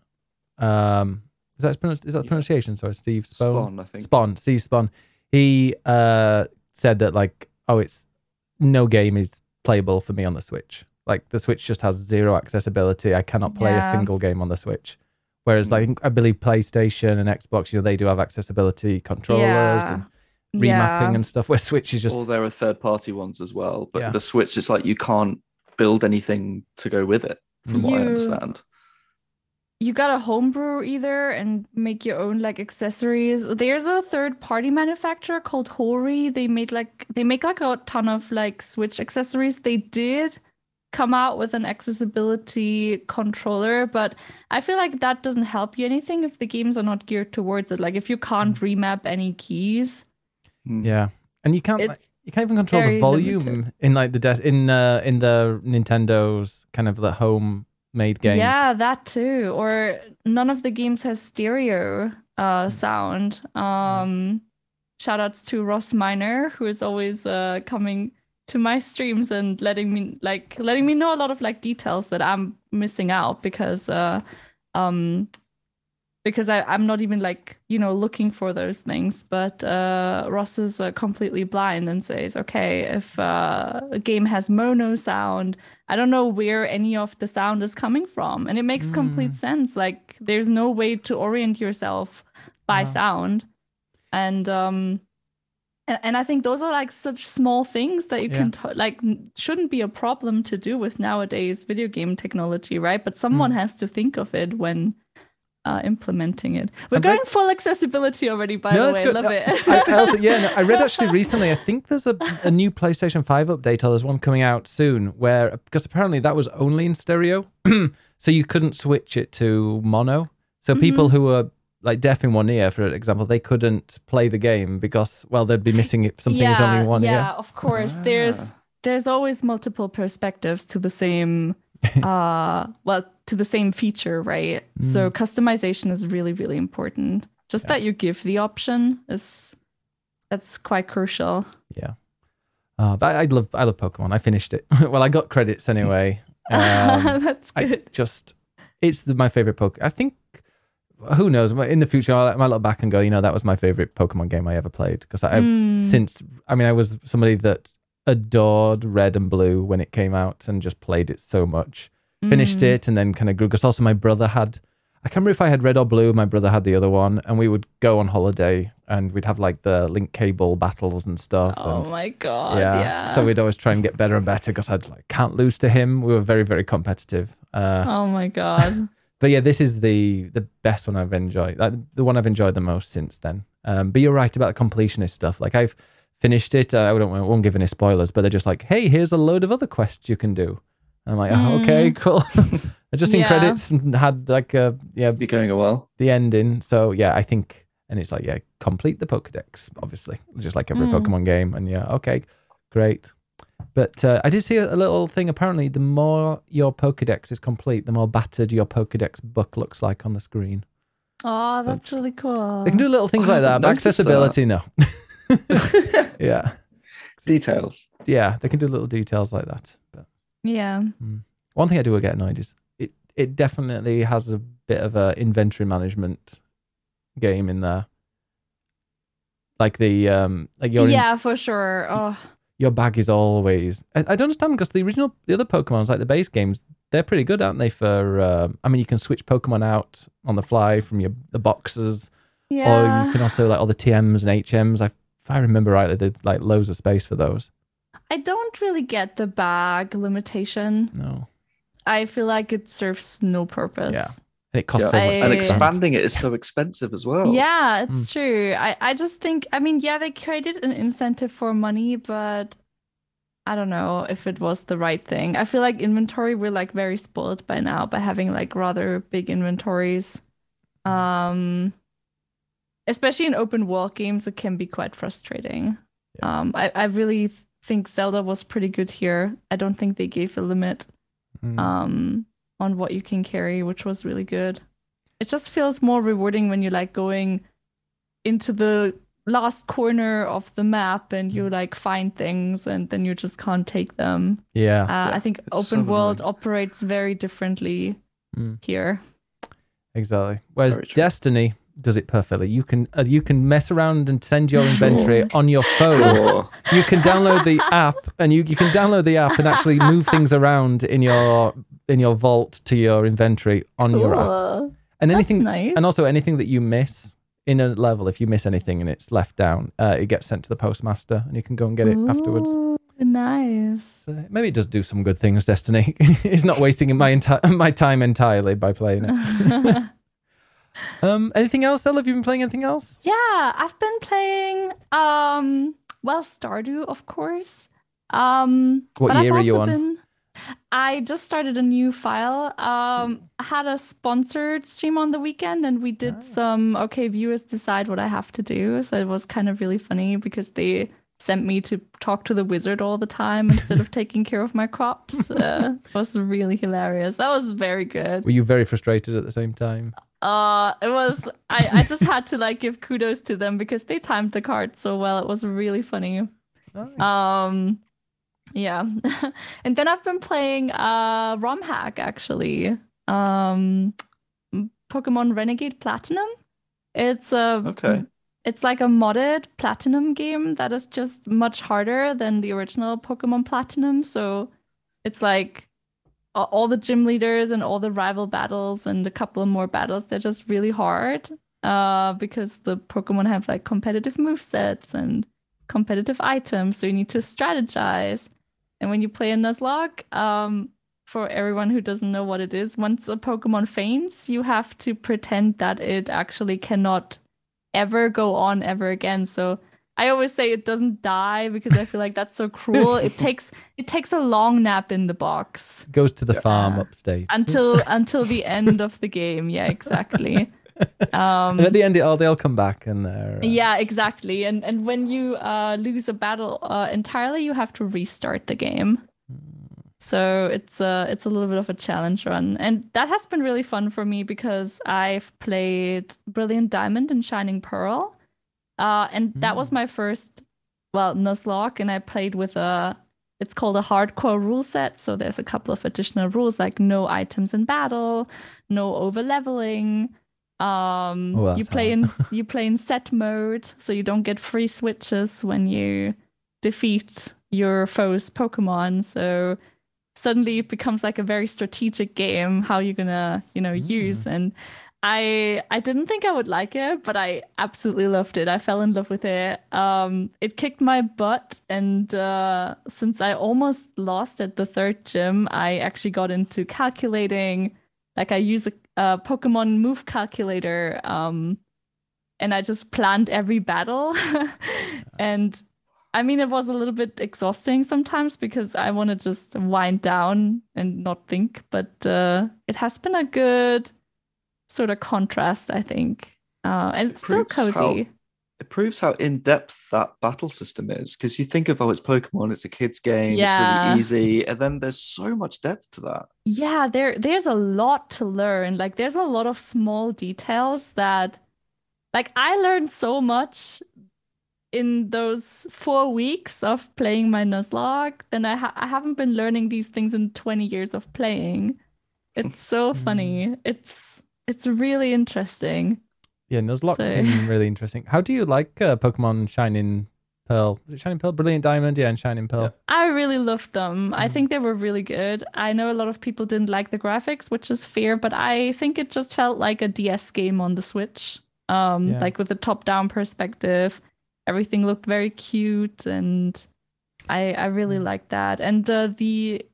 um is that is that pronunciation? Sorry, Steve Spohn. Spawn, I think. Spawn. Steve Spohn. He uh, said that like, oh, it's no game is playable for me on the Switch. Like the Switch just has zero accessibility. I cannot play yeah. a single game on the Switch. Whereas like hmm. I believe PlayStation and Xbox, you know, they do have accessibility controllers yeah. and remapping yeah. and stuff. Where Switch is just. Or there are third party ones as well, but the Switch it's like you can't build anything to go with it, from you, what I understand you got a homebrew either and make your own like accessories. There's a third party manufacturer called Hori. They made like they make like a ton of like Switch accessories. They did come out with an accessibility controller, but I feel like that doesn't help you anything if the games are not geared towards it. Like if you can't mm. remap any keys. Hmm. Yeah. And you can't like, you can't even control the volume limited. in like the des- in uh in the Nintendo's kind of the home made games. Yeah, that too. Or none of the games has stereo uh, sound. Um, shout outs to Ross Minor, who is always uh, coming to my streams and letting me like letting me know a lot of like details that I'm missing out because uh, um, because I, I'm not even like, you know, looking for those things. But uh, Ross is uh, completely blind and says, okay, if uh, a game has mono sound, I don't know where any of the sound is coming from. And it makes mm. complete sense. Like, there's no way to orient yourself by sound. And, um, and, and I think those are like such small things that you yeah. can t- like shouldn't be a problem to do with nowadays video game technology, right? But someone mm. has to think of it when uh, implementing it. We're going full accessibility already, by no, the way. Good. Love it. I, also, yeah, no, I read actually recently. I think there's a, a new PlayStation Five update, or there's one coming out soon, where because apparently that was only in stereo, so you couldn't switch it to mono. So mm-hmm. people who were like deaf in one ear, for example, they couldn't play the game because well, they'd be missing it. Something yeah, is only in one yeah, ear. Yeah, of course. Ah. There's there's always multiple perspectives to the same uh well to the same feature, right? Mm. So customization is really, really important. Just yeah. that you give the option is that's quite crucial. Yeah. Uh, but I, I love I love Pokemon. I finished it. well, I got credits anyway. Um, that's good. I just it's the, my favorite Pokemon. I think who knows in the future I might look back and go, you know, that was my favorite Pokemon game I ever played because I mm. since I mean I was somebody that adored Red and Blue when it came out and just played it so much. Finished mm. it and then kind of grew because also my brother had I can't remember if I had red or blue. My brother had the other one, and we would go on holiday and we'd have like the link cable battles and stuff. Oh and, my god! Yeah. yeah. So we'd always try and get better and better because I'd like can't lose to him. We were very very competitive. Uh, oh my god! But yeah, this is the the best one I've enjoyed. Like, the one I've enjoyed the most since then. Um, but you're right about the completionist stuff. Like I've finished it. Uh, I don't I won't give any spoilers, but they're just like, hey, here's a load of other quests you can do. I'm like, mm. oh, okay, mm. cool. I just seen yeah. credits and had like a yeah, be going a while. The ending. So yeah, I think, and it's like yeah, complete the Pokedex, obviously, just like every mm. Pokemon game. And yeah, okay, great. But uh, I did see a, a, little thing. Apparently, the more your Pokedex is complete, the more battered your Pokedex book looks like on the screen. Oh, so that's really cool. They can do little things like that, but accessibility, that. no. yeah. Details. Yeah, they can do little details like that. But yeah. Mm. One thing I do get annoyed is it it definitely has a bit of a inventory management game in there. Like the um like your Yeah, in, for sure. Oh. Your bag is always I, I don't understand because the original the other Pokemon's like the base games, they're pretty good, aren't they? For uh, I mean you can switch Pokemon out on the fly from your the boxes. Yeah. Or you can also like all the TMs and HMs. I, if I remember rightly, there's like loads of space for those. I don't really get the bag limitation. No. I feel like it serves no purpose. Yeah. And it costs yeah. so much. And expanding it is so expensive as well. Yeah, it's mm. true. I, I just think, I mean, yeah, they created an incentive for money, but I don't know if it was the right thing. I feel like inventory, we're like very spoiled by now by having like rather big inventories. Um, especially in open world games, it can be quite frustrating. Yeah. Um, I, I really think Zelda was pretty good here. I don't think they gave a limit mm. um, on what you can carry, which was really good. It just feels more rewarding when you're like going into the last corner of the map and you mm. like find things and then you just can't take them. Yeah. Uh, yeah. I think it's open so world operates very differently mm. here. Exactly. Whereas Destiny, does it perfectly. You can uh, you can mess around and send your inventory sure. on your phone. Sure. You can download the app and you, you can download the app and actually move things around in your in your vault to your inventory on your app. And anything nice. and also anything that you miss in a level, if you miss anything and it's left down, uh, it gets sent to the postmaster and you can go and get it Ooh, afterwards. Nice. So maybe it does do some good things. Destiny. it's not wasting my enti- my time entirely by playing it. Um, anything else, Ella? Have you been playing anything else? Yeah, I've been playing um well Stardew, of course. Um What year are you on? Been, I just started a new file. Um I had a sponsored stream on the weekend and we did oh. some okay, viewers decide what I have to do. So it was kind of really funny because they sent me to talk to the wizard all the time instead of taking care of my crops. Uh, it was really hilarious. That was very good. Were you very frustrated at the same time? Uh, it was. I I just had to like give kudos to them because they timed the card so well. It was really funny. Nice. Um, yeah, and then I've been playing uh ROM hack actually. Um, Pokemon Renegade Platinum. It's a okay. It's like a modded platinum game that is just much harder than the original Pokemon Platinum. So it's like all the gym leaders and all the rival battles and a couple of more battles they're just really hard uh, because the pokemon have like competitive move sets and competitive items so you need to strategize and when you play a nuzlocke um, for everyone who doesn't know what it is once a pokemon faints you have to pretend that it actually cannot ever go on ever again so I always say it doesn't die because I feel like that's so cruel. it takes it takes a long nap in the box. Goes to the yeah. farm upstate until until the end of the game. Yeah, exactly. Um, and at the end, they all they'll come back and uh... yeah, exactly. And and when you uh, lose a battle uh, entirely, you have to restart the game. So it's a it's a little bit of a challenge run, and that has been really fun for me because I've played Brilliant Diamond and Shining Pearl, uh, and that was hmm. my first well Nuzlocke, and I played with a it's called a hardcore rule set. So there's a couple of additional rules like no items in battle, no over leveling. Um, oh, you play in you play in set mode, so you don't get free switches when you defeat your foe's Pokemon. So suddenly it becomes like a very strategic game how you're gonna you know mm. use and I I didn't think I would like it, but I absolutely loved it. I fell in love with it. Um, it kicked my butt, and uh, since I almost lost at the third gym, I actually got into calculating. Like I use a, a Pokemon move calculator, um, and I just planned every battle. and I mean, it was a little bit exhausting sometimes because I want to just wind down and not think. But uh, it has been a good sort of contrast, I think. Uh, and it's still cozy. How, it proves how in depth that battle system is because you think of oh, it's Pokemon, it's a kid's game, yeah. it's really easy, and then there's so much depth to that. Yeah, there there's a lot to learn. Like there's a lot of small details that, like I learned so much in those four weeks of playing my Nuzlocke then I, ha- I haven't been learning these things in 20 years of playing. It's so funny. It's it's really interesting. Yeah, Nuzlocke so... seem really interesting. How do you like uh, Pokemon Shining Pearl? Is it Shining Pearl? Brilliant Diamond? Yeah, and Shining Pearl. Yeah. I really loved them. Mm. I think they were really good. I know a lot of people didn't like the graphics, which is fair, but I think it just felt like a DS game on the Switch. Um, yeah. like with the top-down perspective. Everything looked very cute and I I really mm. liked that. And uh, the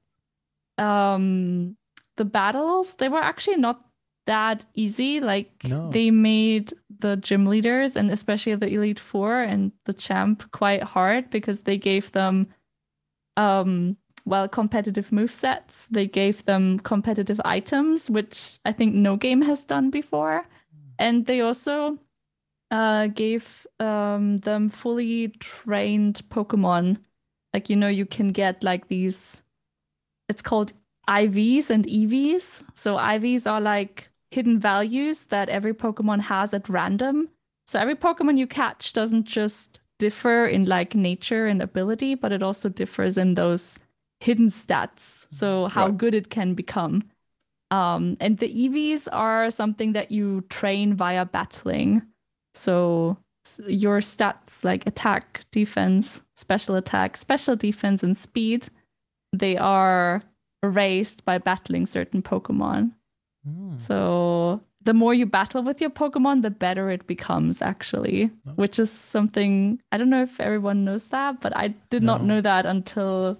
um the battles, they were actually not that easy. Like no. they made the gym leaders and especially the Elite Four and the champ quite hard because they gave them um well competitive move sets. They gave them competitive items, which I think no game has done before. Hmm. And they also uh, gave um, them fully trained Pokemon. Like you know, you can get like these. It's called IVs and EVs. So IVs are like hidden values that every Pokemon has at random. So every Pokemon you catch doesn't just differ in like nature and ability, but it also differs in those hidden stats. So how right. good it can become. Um, and the EVs are something that you train via battling. So your stats like attack, defense, special attack, special defense, and speed, they are raised by battling certain Pokemon. Mm. So the more you battle with your Pokemon, the better it becomes, actually, oh. which is something I don't know if everyone knows that, but I did no. not know that until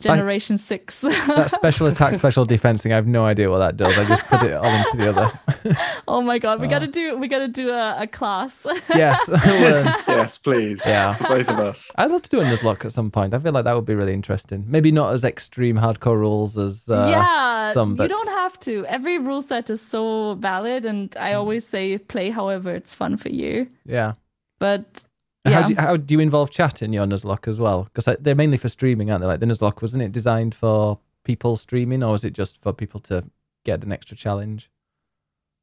Generation six. that special attack, special defense thing. I have no idea what that does. I just put it all into the other. oh my god, we gotta do we gotta do a, a class. yes. yes, please. Yeah, for both of us. I'd love to do a Nuzlocke at some point. I feel like that would be really interesting. Maybe not as extreme hardcore rules as uh, yeah. Some, but... you don't have to. Every rule set is so valid, and I hmm. always say play however it's fun for you. Yeah. But yeah. How, do you, how do you involve chat in your Nuzlocke as well? Because they're mainly for streaming, aren't they? Like the Nuzlocke, wasn't it designed for people streaming, or was it just for people to get an extra challenge?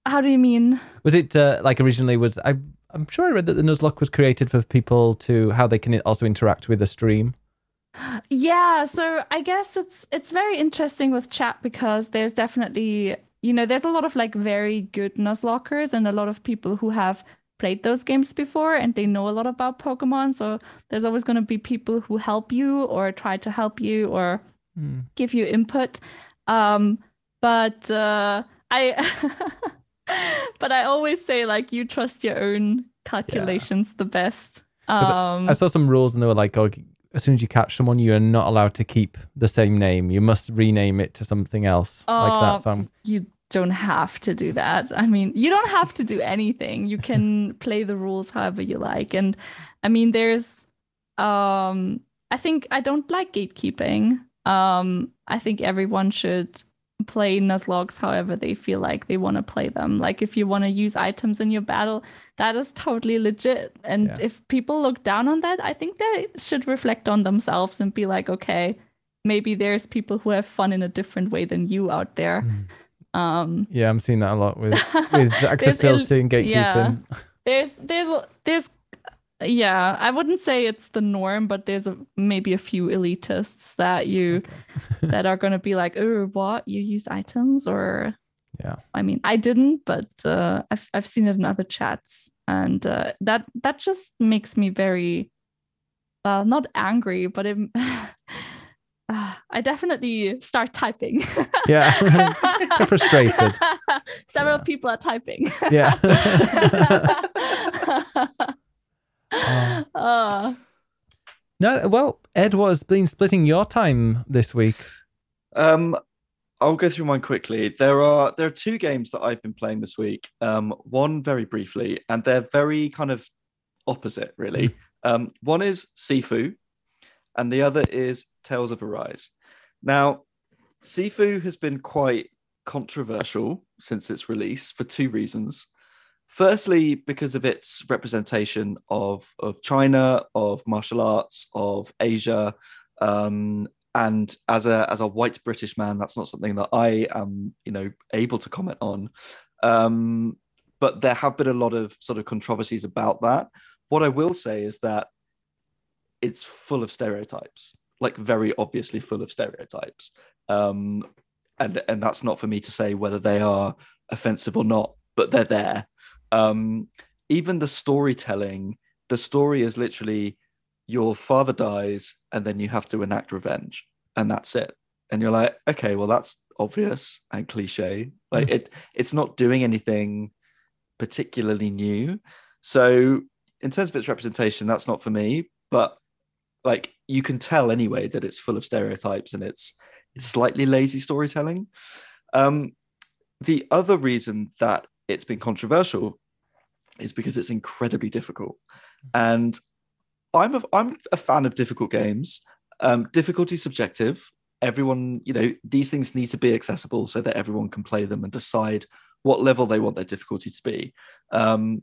How do you mean? Was it uh, like originally was I? I'm sure I read that the Nuzlocke was created for people to how they can also interact with a stream. Yeah, so I guess it's it's very interesting with chat because there's definitely you know there's a lot of like very good Nuzlockers and a lot of people who have played those games before and they know a lot about Pokemon. So there's always going to be people who help you or try to help you or mm. give you input. Um, but uh, I, but I always say like you trust your own calculations yeah. the best. Um, I saw some rules and they were like, oh, as soon as you catch someone, you are not allowed to keep the same name. You must rename it to something else uh, like that. So I'm... you don't have to do that. I mean, you don't have to do anything. You can play the rules however you like. And I mean, there's um I think I don't like gatekeeping. Um I think everyone should play Nuzlockes however they feel like they want to play them. Like if you want to use items in your battle, that is totally legit. And yeah. if people look down on that, I think they should reflect on themselves and be like, okay, maybe there's people who have fun in a different way than you out there. Mm. Um, yeah, I'm seeing that a lot with with accessibility and gatekeeping. Yeah, there's there's there's yeah, I wouldn't say it's the norm, but there's a, maybe a few elitists that you that are going to be like, "Oh, what? You use items or yeah. I mean, I didn't, but uh, I've I've seen it in other chats, and uh, that that just makes me very, uh, not angry, but it, uh, I definitely start typing. yeah, frustrated. Several yeah. people are typing. yeah. uh. No, well, Ed, what has been splitting your time this week? Um, I'll go through mine quickly. There are there are two games that I've been playing this week. Um, one very briefly, and they're very kind of opposite, really. Mm. Um, one is Sifu, and the other is Tales of Arise. Now, Sifu has been quite controversial since its release for two reasons. Firstly, because of its representation of, of China, of martial arts, of Asia, um, and as a as a white British man, that's not something that I am you know able to comment on. Um, but there have been a lot of sort of controversies about that. What I will say is that it's full of stereotypes, like very obviously full of stereotypes. Um, and and that's not for me to say whether they are offensive or not, but they're there. Um, even the storytelling, the story is literally your father dies and then you have to enact revenge and that's it and you're like okay well that's obvious and cliche like mm. it it's not doing anything particularly new so in terms of its representation that's not for me but like you can tell anyway that it's full of stereotypes and it's it's slightly lazy storytelling um the other reason that it's been controversial is because it's incredibly difficult and I'm a, I'm a fan of difficult games. Um, difficulty subjective. Everyone, you know, these things need to be accessible so that everyone can play them and decide what level they want their difficulty to be. Um,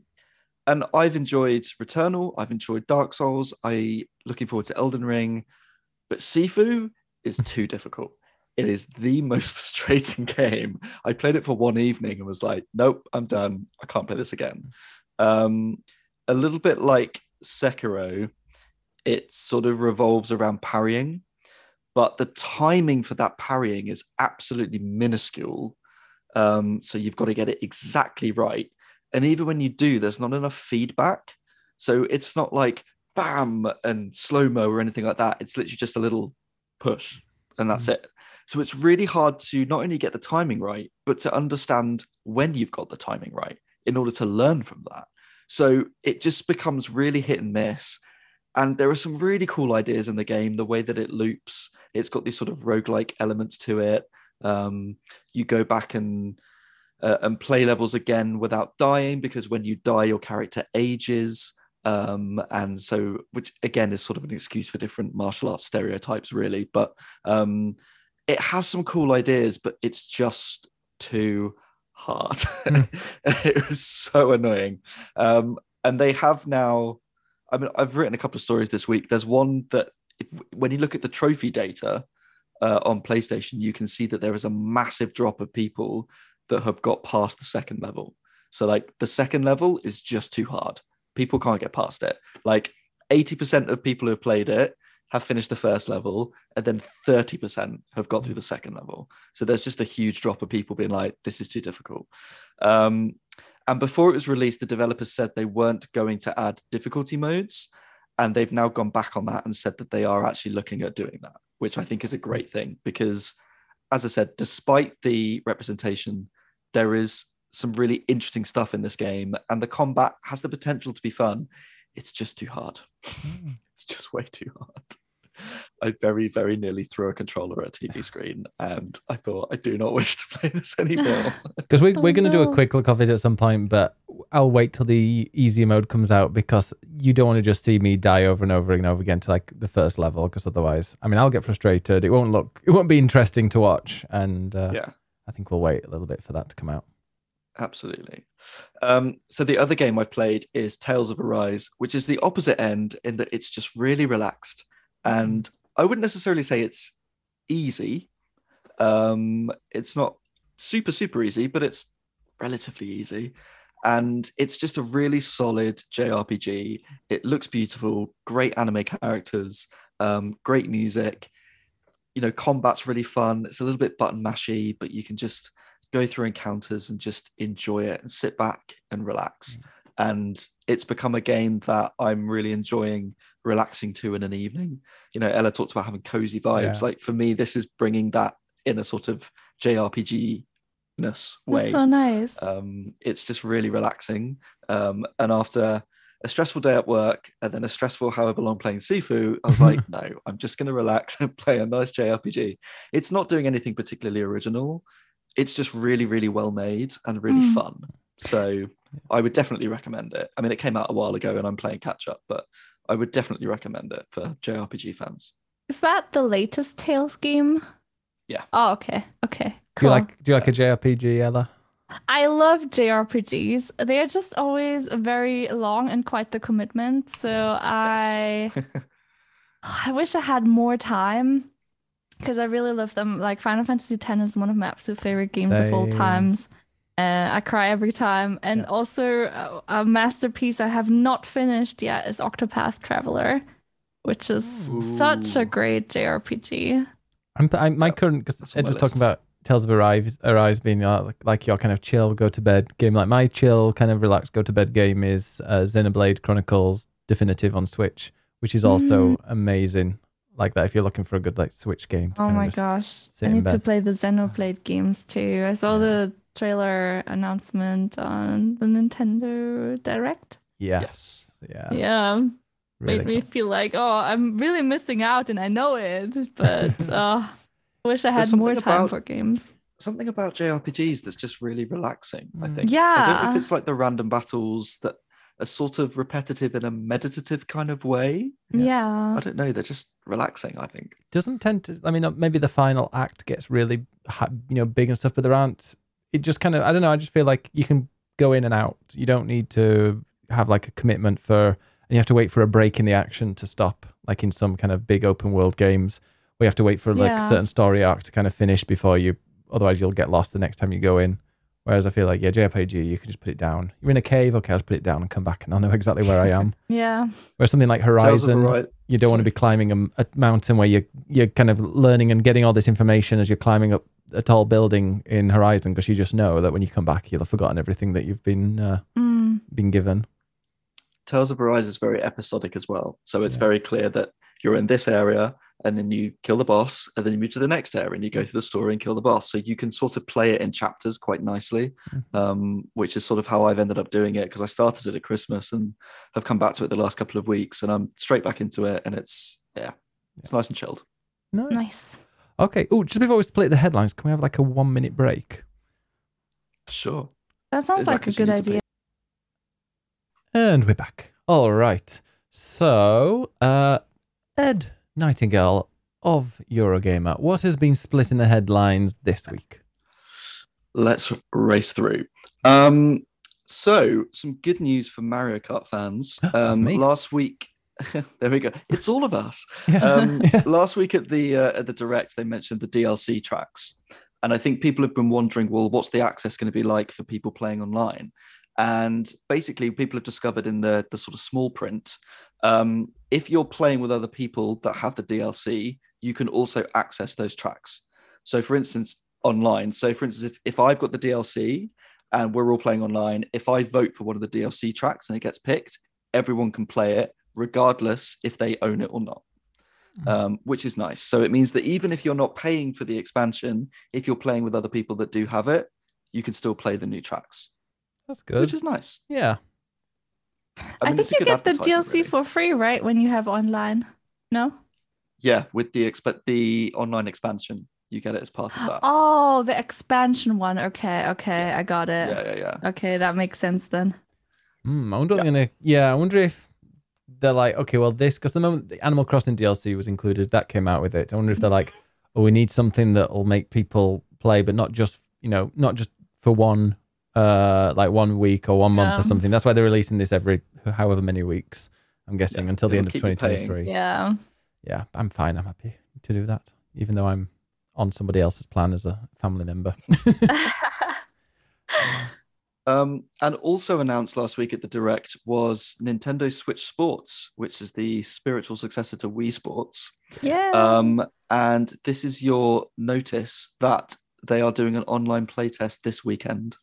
and I've enjoyed Returnal. I've enjoyed Dark Souls. I looking forward to Elden Ring, but Sifu is too difficult. It is the most frustrating game. I played it for one evening and was like, nope, I'm done. I can't play this again. Um, a little bit like Sekiro, it sort of revolves around parrying, but the timing for that parrying is absolutely minuscule. Um, so you've got to get it exactly right. And even when you do, there's not enough feedback. So it's not like bam and slow mo or anything like that. It's literally just a little push and that's mm. it. So it's really hard to not only get the timing right, but to understand when you've got the timing right in order to learn from that. So it just becomes really hit and miss. And there are some really cool ideas in the game, the way that it loops. It's got these sort of roguelike elements to it. Um, you go back and uh, and play levels again without dying because when you die, your character ages. Um, and so, which again is sort of an excuse for different martial arts stereotypes, really. But um, it has some cool ideas, but it's just too hard. Mm. it was so annoying. Um, and they have now, I mean, I've written a couple of stories this week. There's one that, if, when you look at the trophy data uh, on PlayStation, you can see that there is a massive drop of people that have got past the second level. So, like, the second level is just too hard. People can't get past it. Like, 80% of people who've played it have finished the first level and then 30% have got through the second level so there's just a huge drop of people being like this is too difficult um, and before it was released the developers said they weren't going to add difficulty modes and they've now gone back on that and said that they are actually looking at doing that which i think is a great thing because as i said despite the representation there is some really interesting stuff in this game and the combat has the potential to be fun it's just too hard. Hmm. it's just way too hard. I very, very nearly threw a controller at a TV screen, and I thought I do not wish to play this anymore. Because we, we're going to do a quick look of it at some point, but I'll wait till the easy mode comes out because you don't want to just see me die over and over and over again to like the first level. Because otherwise, I mean, I'll get frustrated. It won't look, it won't be interesting to watch, and uh, yeah, I think we'll wait a little bit for that to come out. Absolutely. Um, so the other game I've played is Tales of Arise, which is the opposite end in that it's just really relaxed. And I wouldn't necessarily say it's easy. Um, it's not super super easy, but it's relatively easy. And it's just a really solid JRPG. It looks beautiful, great anime characters, um, great music. You know, combat's really fun. It's a little bit button mashy, but you can just go through encounters and just enjoy it and sit back and relax. Mm. And it's become a game that I'm really enjoying relaxing to in an evening. You know, Ella talked about having cozy vibes. Yeah. Like for me, this is bringing that in a sort of JRPG ness way. That's so nice. Um, it's just really relaxing. Um, and after a stressful day at work and then a stressful however long playing Sifu, I was like, no, I'm just going to relax and play a nice JRPG. It's not doing anything particularly original. It's just really, really well made and really mm. fun. So I would definitely recommend it. I mean, it came out a while ago and I'm playing catch up, but I would definitely recommend it for JRPG fans. Is that the latest Tales game? Yeah. Oh, okay. Okay. Cool. Do you like do you like a JRPG, Ella? I love JRPGs. They are just always very long and quite the commitment. So I yes. I wish I had more time because I really love them. Like Final Fantasy X is one of my absolute favorite games Same. of all times. Uh, I cry every time. And yeah. also a, a, masterpiece I have not finished yet is Octopath Traveler, which is Ooh. such a great JRPG. I'm, I'm my current because Ed was talking about Tales of Arise, Arise being uh, like, like, your kind of chill, go to bed game. Like my chill, kind of relaxed, go to bed game is uh, Xenoblade Chronicles Definitive on Switch, which is also mm. amazing. Like that, if you're looking for a good like Switch game. oh my gosh, I need to play the Xenoblade games too. I saw yeah. the trailer announcement on the Nintendo Direct. Yes. yes. Yeah. Yeah. Really made me feel like, oh, I'm really missing out, and I know it, but uh, I wish I had more time about, for games. Something about JRPGs that's just really relaxing. I mm. think. Yeah. I don't know if it's like the random battles that are sort of repetitive in a meditative kind of way. Yeah. I don't know. They're just relaxing. I think. Doesn't tend to. I mean, uh, maybe the final act gets really, you know, big and stuff, but there aren't. It just kind of. I don't know. I just feel like you can go in and out. You don't need to have like a commitment for and you have to wait for a break in the action to stop, like in some kind of big open world games, where you have to wait for like yeah. a certain story arc to kind of finish before you. Otherwise, you'll get lost the next time you go in. Whereas I feel like yeah, JRPG, you can just put it down. You're in a cave, okay, I'll just put it down and come back, and I'll know exactly where I am. yeah. Whereas something like Horizon, right. you don't want to be climbing a, a, mountain where you're you're kind of learning and getting all this information as you're climbing up a tall building in Horizon, because you just know that when you come back, you'll have forgotten everything that you've been uh, mm. been given. Tales of Arise is very episodic as well. So it's yeah. very clear that you're in this area and then you kill the boss and then you move to the next area and you go through the story and kill the boss. So you can sort of play it in chapters quite nicely, mm-hmm. um, which is sort of how I've ended up doing it because I started it at Christmas and have come back to it the last couple of weeks and I'm straight back into it and it's, yeah, it's nice and chilled. Nice. nice. Okay. Oh, just before we split the headlines, can we have like a one minute break? Sure. That sounds like a good idea. And we're back. All right. So, uh, Ed Nightingale of Eurogamer, what has been split in the headlines this week? Let's race through. Um, so, some good news for Mario Kart fans. Um, last week, there we go. It's all of us. Um, yeah. Last week at the uh, at the direct, they mentioned the DLC tracks, and I think people have been wondering, well, what's the access going to be like for people playing online? And basically, people have discovered in the, the sort of small print, um, if you're playing with other people that have the DLC, you can also access those tracks. So, for instance, online. So, for instance, if, if I've got the DLC and we're all playing online, if I vote for one of the DLC tracks and it gets picked, everyone can play it, regardless if they own it or not. Mm-hmm. Um, which is nice. So it means that even if you're not paying for the expansion, if you're playing with other people that do have it, you can still play the new tracks. That's good. Which is nice. Yeah. I, mean, I think you get the DLC really. for free, right? When you have online. No? Yeah, with the expect the online expansion, you get it as part of that. Oh, the expansion one. Okay, okay, I got it. Yeah, yeah, yeah. Okay, that makes sense then. Mm, I wonder yeah. gonna yeah, I wonder if they're like, okay, well this because the moment the Animal Crossing DLC was included, that came out with it. I wonder if they're like, oh, we need something that will make people play, but not just you know, not just for one uh, like one week or one month yeah. or something. That's why they're releasing this every however many weeks. I'm guessing yeah, until the end of 2023. Yeah. Yeah, I'm fine. I'm happy to do that, even though I'm on somebody else's plan as a family member. um, and also announced last week at the Direct was Nintendo Switch Sports, which is the spiritual successor to Wii Sports. Yeah. Um, and this is your notice that they are doing an online playtest this weekend,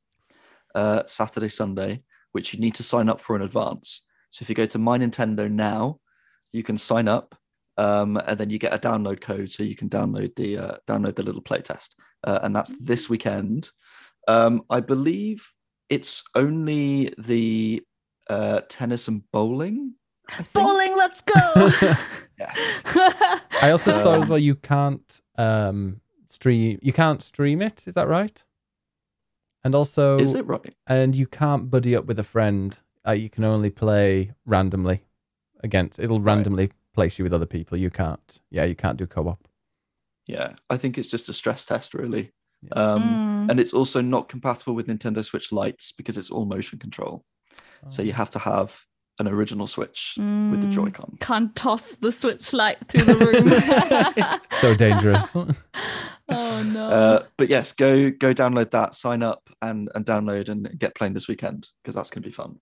uh, Saturday, Sunday, which you need to sign up for in advance. So if you go to My Nintendo now, you can sign up um, and then you get a download code so you can download the uh, download the little playtest, uh, and that's this weekend. Um, I believe it's only the uh, tennis and bowling. Bowling, let's go! yes. I also saw as well you can't um, stream you can't stream it. Is that right? And also, is it right? And you can't buddy up with a friend. Uh, you can only play randomly against. It'll randomly right place you with other people. You can't. Yeah, you can't do co-op. Yeah, I think it's just a stress test, really. Yeah. Um, mm. And it's also not compatible with Nintendo Switch Lites because it's all motion control. Oh. So you oh. have to have an original Switch mm. with the mm. Joy-Con. Can't toss the Switch Lite through the room. so dangerous. oh no. Uh, but yes, go go download that, sign up, and and download and get playing this weekend because that's going to be fun.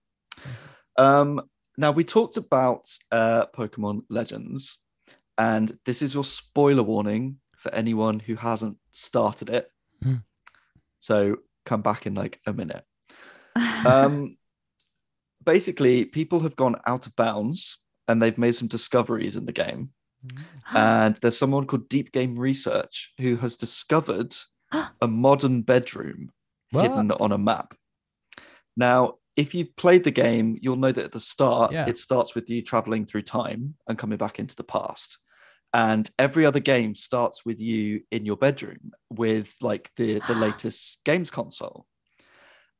Um, now, we talked about uh, Pokemon Legends, and this is your spoiler warning for anyone who hasn't started it. Mm. So come back in like a minute. um, basically, people have gone out of bounds and they've made some discoveries in the game. Mm. and there's someone called Deep Game Research who has discovered a modern bedroom what? hidden on a map. Now, if you've played the game, you'll know that at the start, yeah. it starts with you traveling through time and coming back into the past. And every other game starts with you in your bedroom with like the, the latest games console.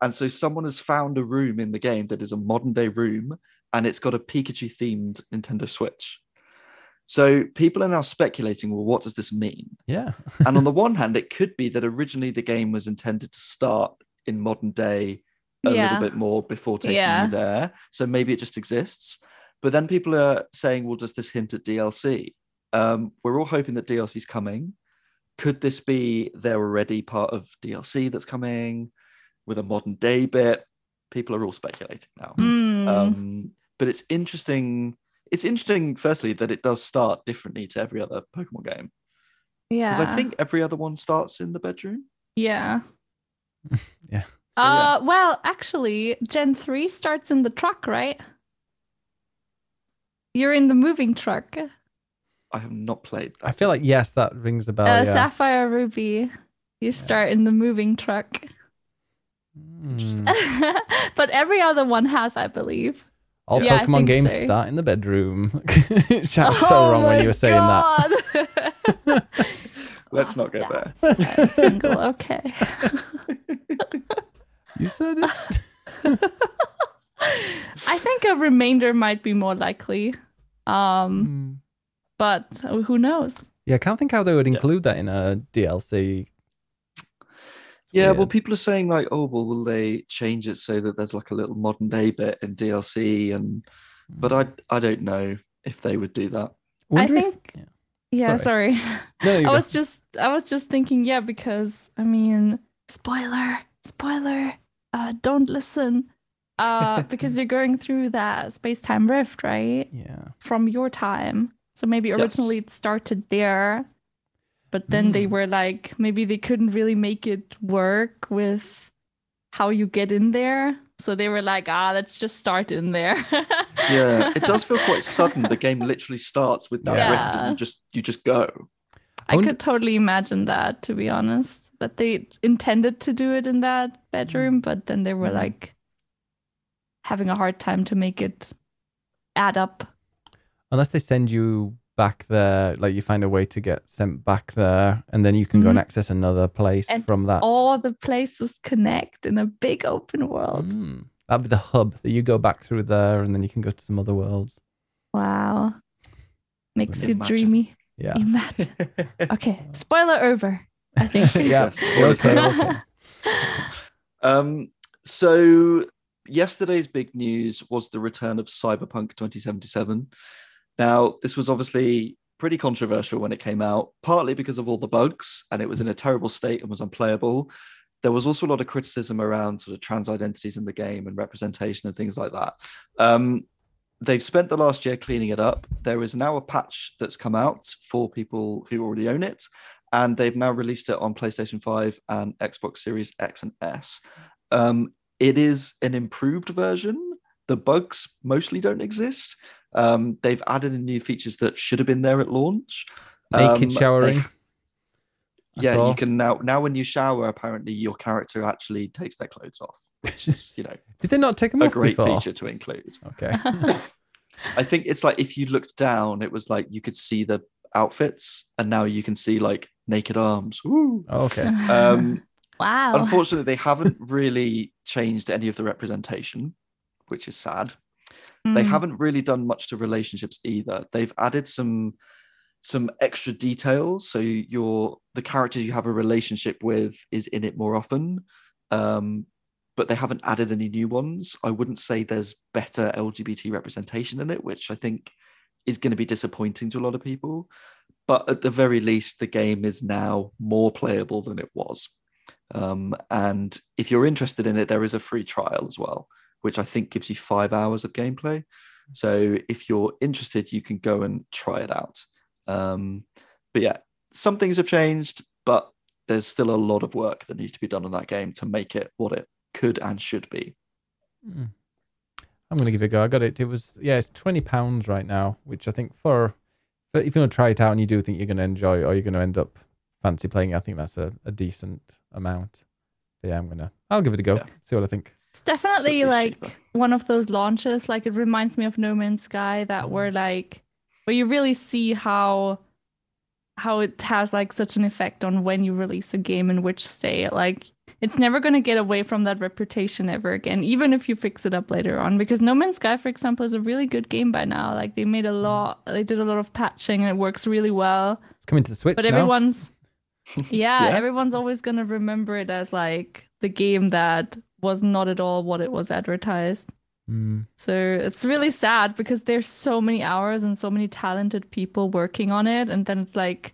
And so someone has found a room in the game that is a modern day room and it's got a Pikachu themed Nintendo Switch. So people are now speculating, well, what does this mean? Yeah. and on the one hand, it could be that originally the game was intended to start in modern day a yeah. little bit more before taking yeah. you there. So maybe it just exists. But then people are saying, well, does this hint at DLC? Um, we're all hoping that DLC is coming. Could this be they're already part of DLC that's coming with a modern day bit? People are all speculating now. Mm. Um, but it's interesting. It's interesting, firstly, that it does start differently to every other Pokemon game. Yeah. Because I think every other one starts in the bedroom. Yeah. yeah. So, uh, yeah. well, actually, Gen 3 starts in the truck, right? You're in the moving truck. I have not played that. I feel like, yes, that rings a bell. Uh, yeah. Sapphire Ruby. You start in the moving truck. Mm. but every other one has, I believe. All yeah, Pokemon games so. start in the bedroom. Sounds oh so wrong when you were saying God. that. Let's not go there. single, okay. You said it. I think a remainder might be more likely. Um, mm. but who knows? Yeah, I can't think how they would include yeah. that in a DLC. Yeah, weird. well, people are saying like, oh, well, will they change it so that there's like a little modern day bit in DLC? And but I, I don't know if they would do that. I, think. If, yeah, yeah sorry. sorry. No, I was just, I was just thinking, yeah, because I mean, spoiler, spoiler uh, don't listen uh, because you're going through that space time rift, right? Yeah. From your time. So maybe originally yes. it started there, but then mm. they were like, maybe they couldn't really make it work with how you get in there. So they were like, ah, let's just start in there. yeah, it does feel quite sudden. The game literally starts with that yeah. rift and you just you just go. I could totally imagine that, to be honest, that they intended to do it in that bedroom, but then they were mm-hmm. like having a hard time to make it add up. Unless they send you back there, like you find a way to get sent back there, and then you can mm-hmm. go and mm-hmm. access another place and from that. All the places connect in a big open world. Mm. That'd be the hub that you go back through there, and then you can go to some other worlds. Wow, makes you dreamy. Yeah. Imagine. okay, spoiler over. I think. yeah. okay, okay. Um, so yesterday's big news was the return of Cyberpunk 2077. Now, this was obviously pretty controversial when it came out, partly because of all the bugs and it was in a terrible state and was unplayable. There was also a lot of criticism around sort of trans identities in the game and representation and things like that. Um, they've spent the last year cleaning it up. There is now a patch that's come out for people who already own it, and they've now released it on PlayStation 5 and Xbox Series X and S. Um, it is an improved version. The bugs mostly don't exist. Um, they've added in new features that should have been there at launch. Naked um, showering. They, yeah, you can now. Now, when you shower, apparently your character actually takes their clothes off, which is, you know, did they not take them a off? A great before? feature to include. Okay. I think it's like if you looked down, it was like you could see the outfits, and now you can see like naked arms. Woo. Oh, okay. Um, wow. Unfortunately, they haven't really changed any of the representation, which is sad. Mm. They hmm. haven't really done much to relationships either. They've added some some extra details, so your the characters you have a relationship with is in it more often. Um, but they haven't added any new ones. I wouldn't say there's better LGBT representation in it, which I think is going to be disappointing to a lot of people. But at the very least, the game is now more playable than it was. Um, and if you're interested in it, there is a free trial as well, which I think gives you five hours of gameplay. So if you're interested, you can go and try it out. Um, but yeah, some things have changed, but there's still a lot of work that needs to be done on that game to make it what it could and should be. Mm. I'm going to give it a go. I got it. It was, yeah, it's £20 right now, which I think for, but if you want to try it out and you do think you're going to enjoy or you're going to end up fancy playing it, I think that's a, a decent amount. But yeah, I'm going to, I'll give it a go, yeah. see what I think. It's definitely like cheaper. one of those launches. Like it reminds me of No Man's Sky that were mm. like, where you really see how how it has like such an effect on when you release a game in which state. Like it's never going to get away from that reputation ever again, even if you fix it up later on. Because No Man's Sky, for example, is a really good game by now. Like they made a mm. lot, they did a lot of patching, and it works really well. It's coming to the Switch, but everyone's, yeah, yeah, everyone's always going to remember it as like the game that was not at all what it was advertised. Mm. So it's really sad because there's so many hours and so many talented people working on it, and then it's like,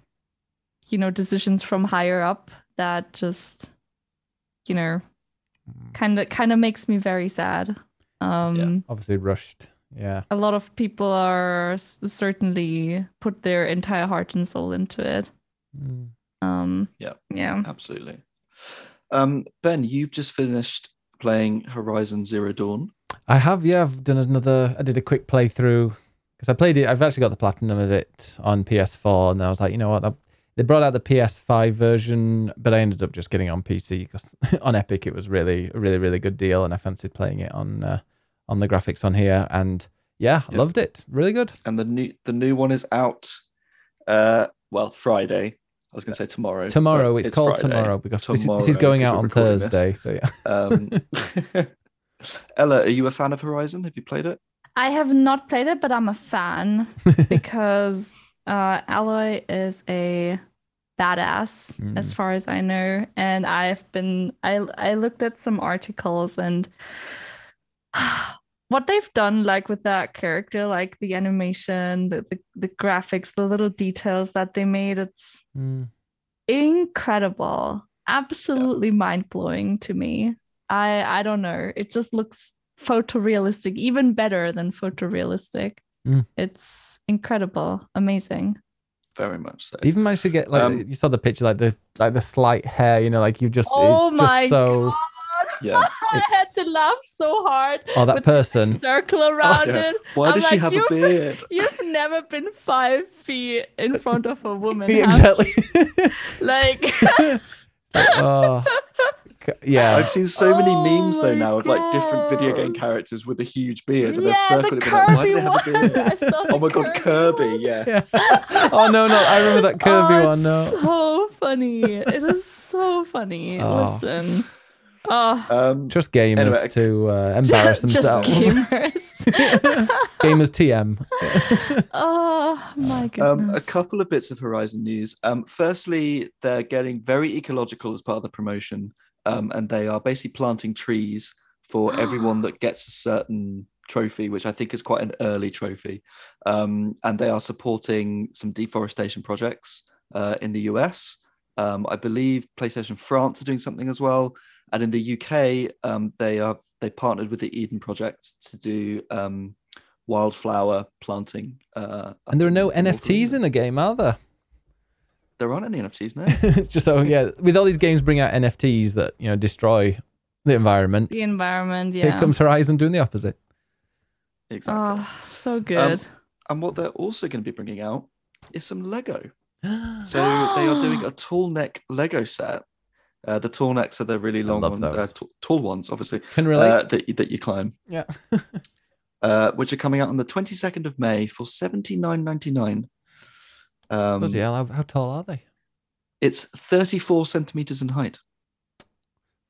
you know, decisions from higher up that just you know, kind of kind of makes me very sad. Um, yeah, obviously rushed. Yeah, a lot of people are certainly put their entire heart and soul into it. Mm. Um, yeah, yeah, absolutely. Um, ben, you've just finished playing Horizon Zero Dawn. I have, yeah. I've done another. I did a quick playthrough because I played it. I've actually got the platinum of it on PS4, and I was like, you know what, they brought out the PS5 version, but I ended up just getting on PC because on Epic it was really, really, really good deal, and I fancied playing it on uh, on the graphics on here, and yeah, yep. loved it. Really good. And the new the new one is out. Uh, well, Friday. I was going to say tomorrow. Tomorrow. It's, it's, called Friday. tomorrow because tomorrow, this, is, this, is, going out on Thursday. This. So yeah. Um, Ella, are you a fan of Horizon? Have you played it? I have not played it, but I'm a fan because uh, Aloy is a badass mm. as far as I know. And I've been I I looked at some articles and what they've done like with that character, like the animation, the the, the graphics, the little details that they made, it's mm. incredible. Absolutely yeah. mind blowing to me. I I don't know. It just looks photorealistic, even better than photorealistic. Mm. It's incredible, amazing very much so. Even managed to get like um, you saw the picture, like the like the slight hair, you know, like you just oh it's just so. God. Yeah, I had to laugh so hard. Oh, that person circle around oh, yeah. it. Why I'm does like, she have a beard? You've never been five feet in front of a woman. exactly. like, like oh yeah. I've seen so many oh memes though now of like different video game characters with a huge beard and yeah, they're circling the it. Like, Why do they have a beard? oh my god, Kirby, yes. Yeah. Oh no, no, I remember that oh, Kirby oh, one. No. So funny. it is so funny. Oh. Listen. Oh. Um, just gamers anyway, to uh, embarrass themselves. gamers. gamers TM. oh my goodness. Um, a couple of bits of Horizon news. Um, firstly, they're getting very ecological as part of the promotion um, and they are basically planting trees for everyone that gets a certain trophy, which I think is quite an early trophy. Um, and they are supporting some deforestation projects uh, in the US. Um, I believe PlayStation France are doing something as well. And in the UK, um, they are they partnered with the Eden Project to do um, wildflower planting. Uh, and there are no NFTs in the game, are there? There aren't any NFTs now. Just so yeah, with all these games bring out NFTs that you know destroy the environment. The environment, yeah. Here comes Horizon doing the opposite. Exactly. Oh, so good. Um, and what they're also going to be bringing out is some Lego. so they are doing a tall neck Lego set. Uh, the tall necks are the really long ones, uh, t- tall ones, obviously. Can relate. Uh, that, that you climb. Yeah. uh, which are coming out on the 22nd of May for 79.99. Um, Bloody hell, how, how tall are they? It's 34 centimeters in height.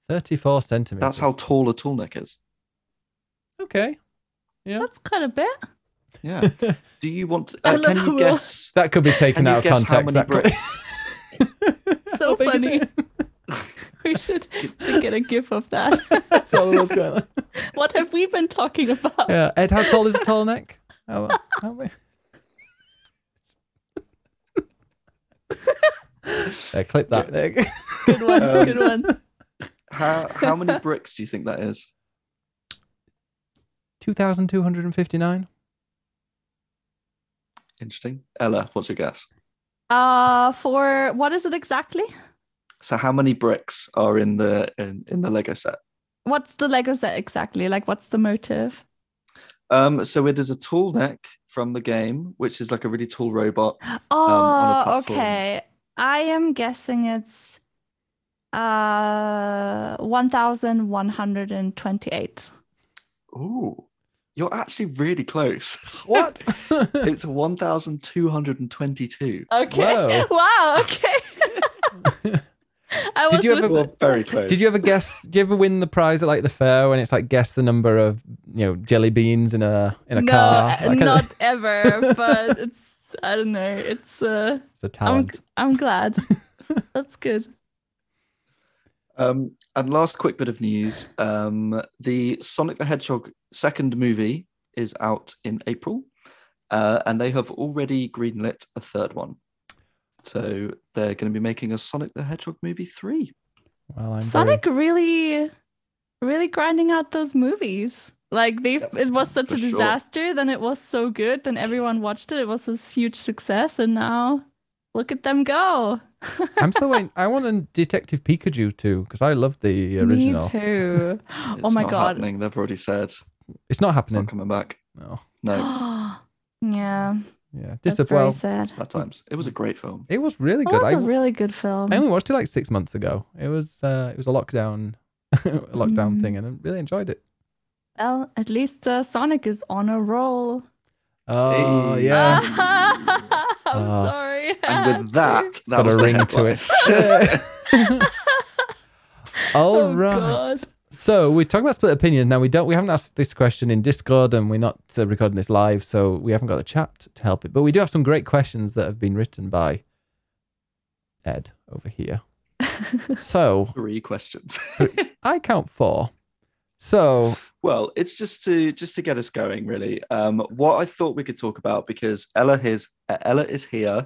34 centimeters. That's how tall a tall neck is. Okay. Yeah. That's quite a bit. Yeah. Do you want? To, uh, can you guess? That could be taken out of context. How many bricks? so funny. we should, should get a gif of that. That's all that was going on. What have we been talking about? Yeah, Ed, how tall is a tall neck? How, how we... yeah, clip that. Good, good one. Um, good one. How how many bricks do you think that is? 2,259. Interesting. Ella, what's your guess? Uh for what is it exactly? So how many bricks are in the in, in the Lego set? What's the Lego set exactly? Like what's the motive? Um, so it is a tall neck from the game, which is like a really tall robot. Oh, um, okay. I am guessing it's uh 1128. Ooh. You're actually really close. What? it's 1,222. Okay. Whoa. Wow. Okay. I did you ever well, very close? Did you ever guess? Did you ever win the prize at like the fair when it's like guess the number of you know jelly beans in a in a no, car? not of... ever. But it's I don't know. It's uh. It's a talent. I'm, I'm glad. That's good. Um, and last quick bit of news: um, the Sonic the Hedgehog second movie is out in April, uh, and they have already greenlit a third one. So they're going to be making a Sonic the Hedgehog movie three. Well, I'm Sonic very... really, really grinding out those movies. Like they, yep, it was such a disaster. Sure. Then it was so good. Then everyone watched it. It was a huge success, and now look at them go. I'm still waiting. I want a Detective Pikachu too because I love the original. Me too. oh my god! Happening. They've already said it's not happening. It's not coming back. No. No. yeah. Yeah. This That's very well, sad. At times, it was a great film. It was really good. It was I, a really good film. I only watched it like six months ago. It was uh, it was a lockdown a lockdown mm. thing, and I really enjoyed it. Well, at least uh, Sonic is on a roll. Oh hey. yeah. I'm oh. sorry. And with that, that got was a ring to it. All oh, right. God. So we talk about split opinions. Now we don't. We haven't asked this question in Discord, and we're not uh, recording this live, so we haven't got the chat to help it. But we do have some great questions that have been written by Ed over here. so three questions. I count four. So well, it's just to just to get us going, really. Um, what I thought we could talk about because Ella is Ella is here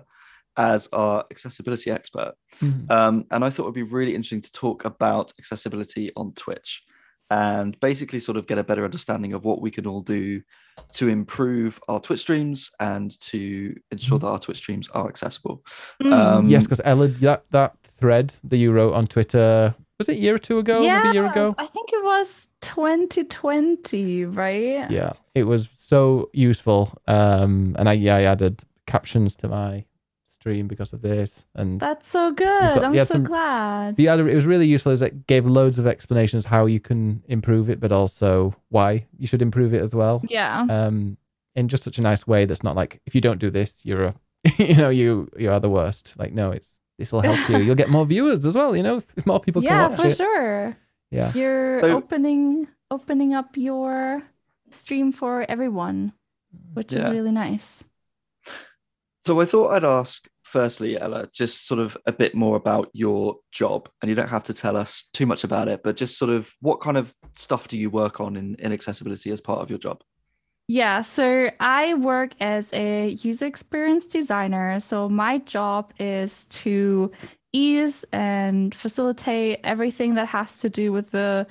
as our accessibility expert, mm-hmm. um, and I thought it would be really interesting to talk about accessibility on Twitch, and basically sort of get a better understanding of what we can all do to improve our Twitch streams and to ensure mm-hmm. that our Twitch streams are accessible. Mm. Um, yes, because Ella, that that thread that you wrote on Twitter was it a year or two ago? Yes, maybe a year ago. I think it was 2020, right? Yeah, it was so useful. Um, and I yeah, I added captions to my stream because of this, and that's so good. Got, I'm so some, glad. The other, it was really useful. Is it gave loads of explanations how you can improve it, but also why you should improve it as well. Yeah. Um, in just such a nice way that's not like if you don't do this, you're a, you know, you you are the worst. Like no, it's this will help you. You'll get more viewers as well. You know, if more people yeah, can watch it. Yeah, for sure. Yeah. You're so, opening opening up your stream for everyone, which yeah. is really nice. So I thought I'd ask firstly, Ella, just sort of a bit more about your job. And you don't have to tell us too much about it, but just sort of what kind of stuff do you work on in, in accessibility as part of your job? Yeah, so I work as a user experience designer. So my job is to ease and facilitate everything that has to do with the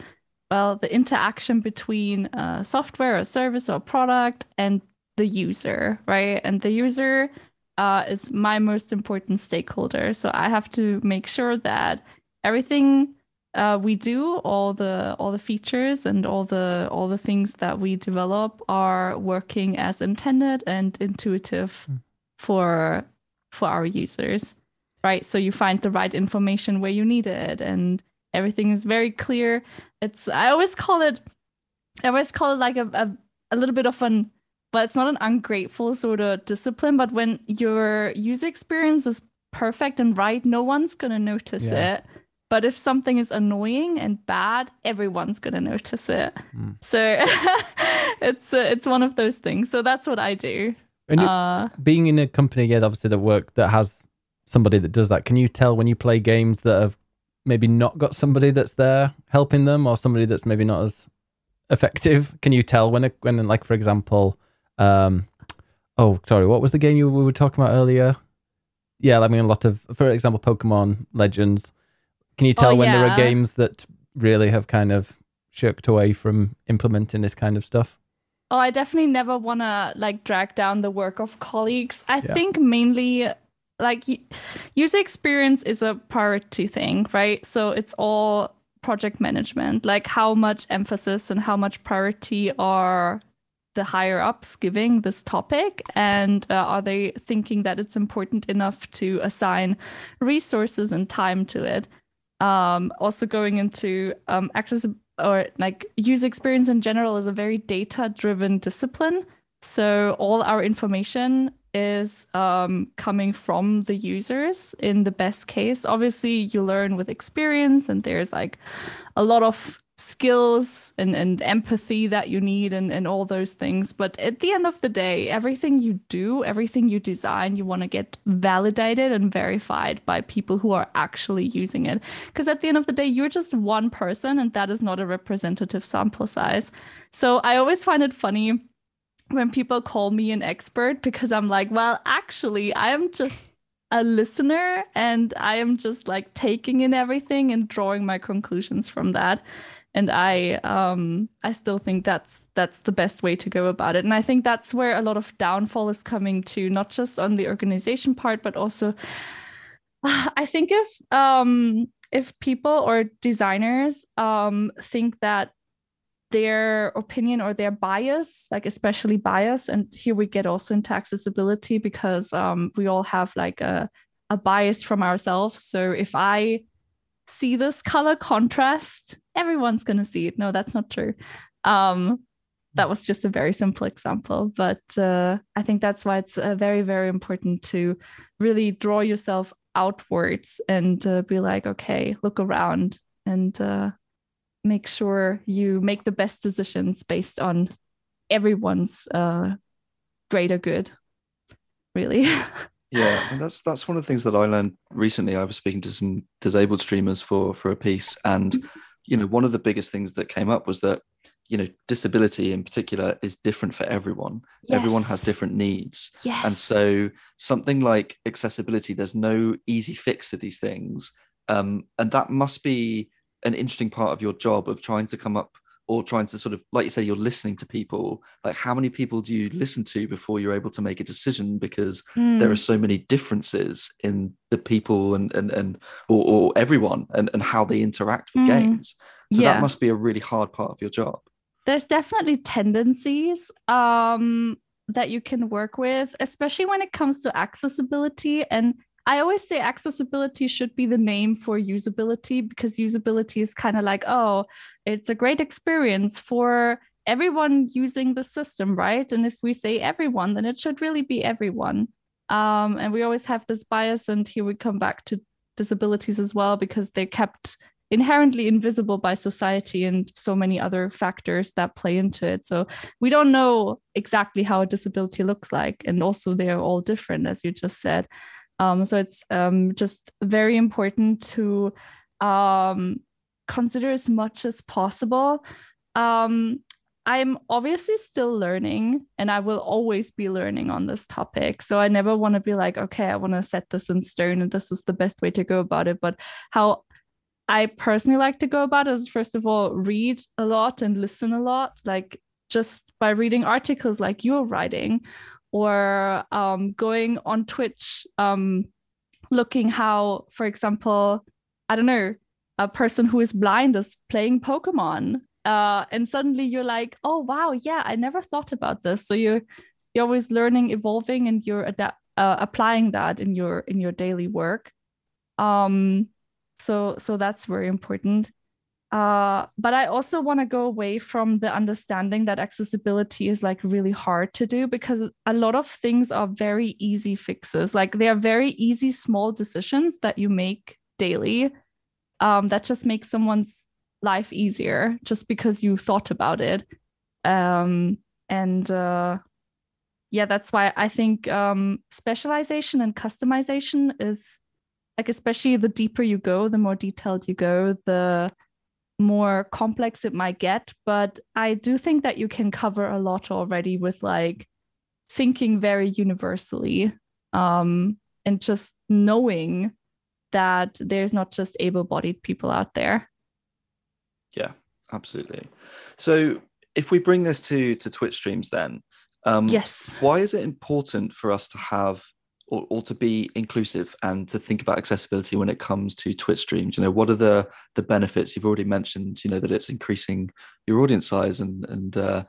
well the interaction between a software or service or product and the user right and the user uh, is my most important stakeholder. So i have to make sure that everything uh, we do all the all the features and all the all the things that we develop are working as intended and intuitive mm. for for our users right? So you find the right information where you need it and everything is very clear. It's i always call it i always call it like a, a, a little bit of an but it's not an ungrateful sort of discipline but when your user experience is perfect and right no one's going to notice yeah. it but if something is annoying and bad, everyone's gonna notice it. Mm. So it's uh, it's one of those things. So that's what I do. And uh, being in a company, yeah, obviously that work that has somebody that does that. Can you tell when you play games that have maybe not got somebody that's there helping them, or somebody that's maybe not as effective? Can you tell when a, when like for example, um, oh sorry, what was the game you we were talking about earlier? Yeah, I mean a lot of, for example, Pokemon Legends can you oh, tell oh, when yeah. there are games that really have kind of shirked away from implementing this kind of stuff? Oh, I definitely never want to like drag down the work of colleagues. I yeah. think mainly like user experience is a priority thing, right? So it's all project management, like how much emphasis and how much priority are the higher ups giving this topic and uh, are they thinking that it's important enough to assign resources and time to it um, also going into um, access or like user experience in general is a very data driven discipline. So all our information is um, coming from the users in the best case. Obviously, you learn with experience, and there's like a lot of skills and, and empathy that you need and, and all those things. But at the end of the day, everything you do, everything you design, you want to get validated and verified by people who are actually using it. Because at the end of the day, you're just one person and that is not a representative sample size. So I always find it funny when people call me an expert because I'm like, well, actually, I am just a listener and I am just like taking in everything and drawing my conclusions from that and i um i still think that's that's the best way to go about it. And i think that's where a lot of downfall is coming to not just on the organization part but also i think if um if people or designers um think that their opinion or their bias like especially bias and here we get also into accessibility because um we all have like a a bias from ourselves. So if i see this color contrast everyone's going to see it. No, that's not true. Um, that was just a very simple example, but uh, I think that's why it's uh, very, very important to really draw yourself outwards and uh, be like, okay, look around and uh, make sure you make the best decisions based on everyone's uh, greater good. Really. yeah and that's that's one of the things that i learned recently i was speaking to some disabled streamers for for a piece and you know one of the biggest things that came up was that you know disability in particular is different for everyone yes. everyone has different needs yes. and so something like accessibility there's no easy fix to these things um, and that must be an interesting part of your job of trying to come up or trying to sort of like you say you're listening to people like how many people do you listen to before you're able to make a decision because mm. there are so many differences in the people and and and or, or everyone and, and how they interact with mm. games so yeah. that must be a really hard part of your job there's definitely tendencies um that you can work with especially when it comes to accessibility and I always say accessibility should be the name for usability because usability is kind of like, oh, it's a great experience for everyone using the system, right? And if we say everyone, then it should really be everyone. Um, and we always have this bias, and here we come back to disabilities as well because they're kept inherently invisible by society and so many other factors that play into it. So we don't know exactly how a disability looks like. And also, they're all different, as you just said. Um, so it's um, just very important to um, consider as much as possible. Um, I'm obviously still learning and I will always be learning on this topic. So I never want to be like, okay, I want to set this in stone and this is the best way to go about it. But how I personally like to go about it is first of all, read a lot and listen a lot, like just by reading articles like you're writing or um, going on Twitch, um, looking how, for example, I don't know, a person who is blind is playing Pokemon uh, and suddenly you're like oh wow yeah i never thought about this. So you're you're always learning evolving and you're adapt uh, applying that in your in your daily work. Um so so that's very important uh, but I also want to go away from the understanding that accessibility is like really hard to do because a lot of things are very easy fixes. Like they are very easy, small decisions that you make daily um, that just make someone's life easier just because you thought about it um, and uh, yeah that's why i think um, specialization and customization is like especially the deeper you go the more detailed you go the more complex it might get but i do think that you can cover a lot already with like thinking very universally um, and just knowing that there's not just able-bodied people out there yeah, absolutely. So if we bring this to to Twitch streams, then um, yes, why is it important for us to have or, or to be inclusive and to think about accessibility when it comes to Twitch streams? You know, what are the the benefits? You've already mentioned, you know, that it's increasing your audience size and and uh,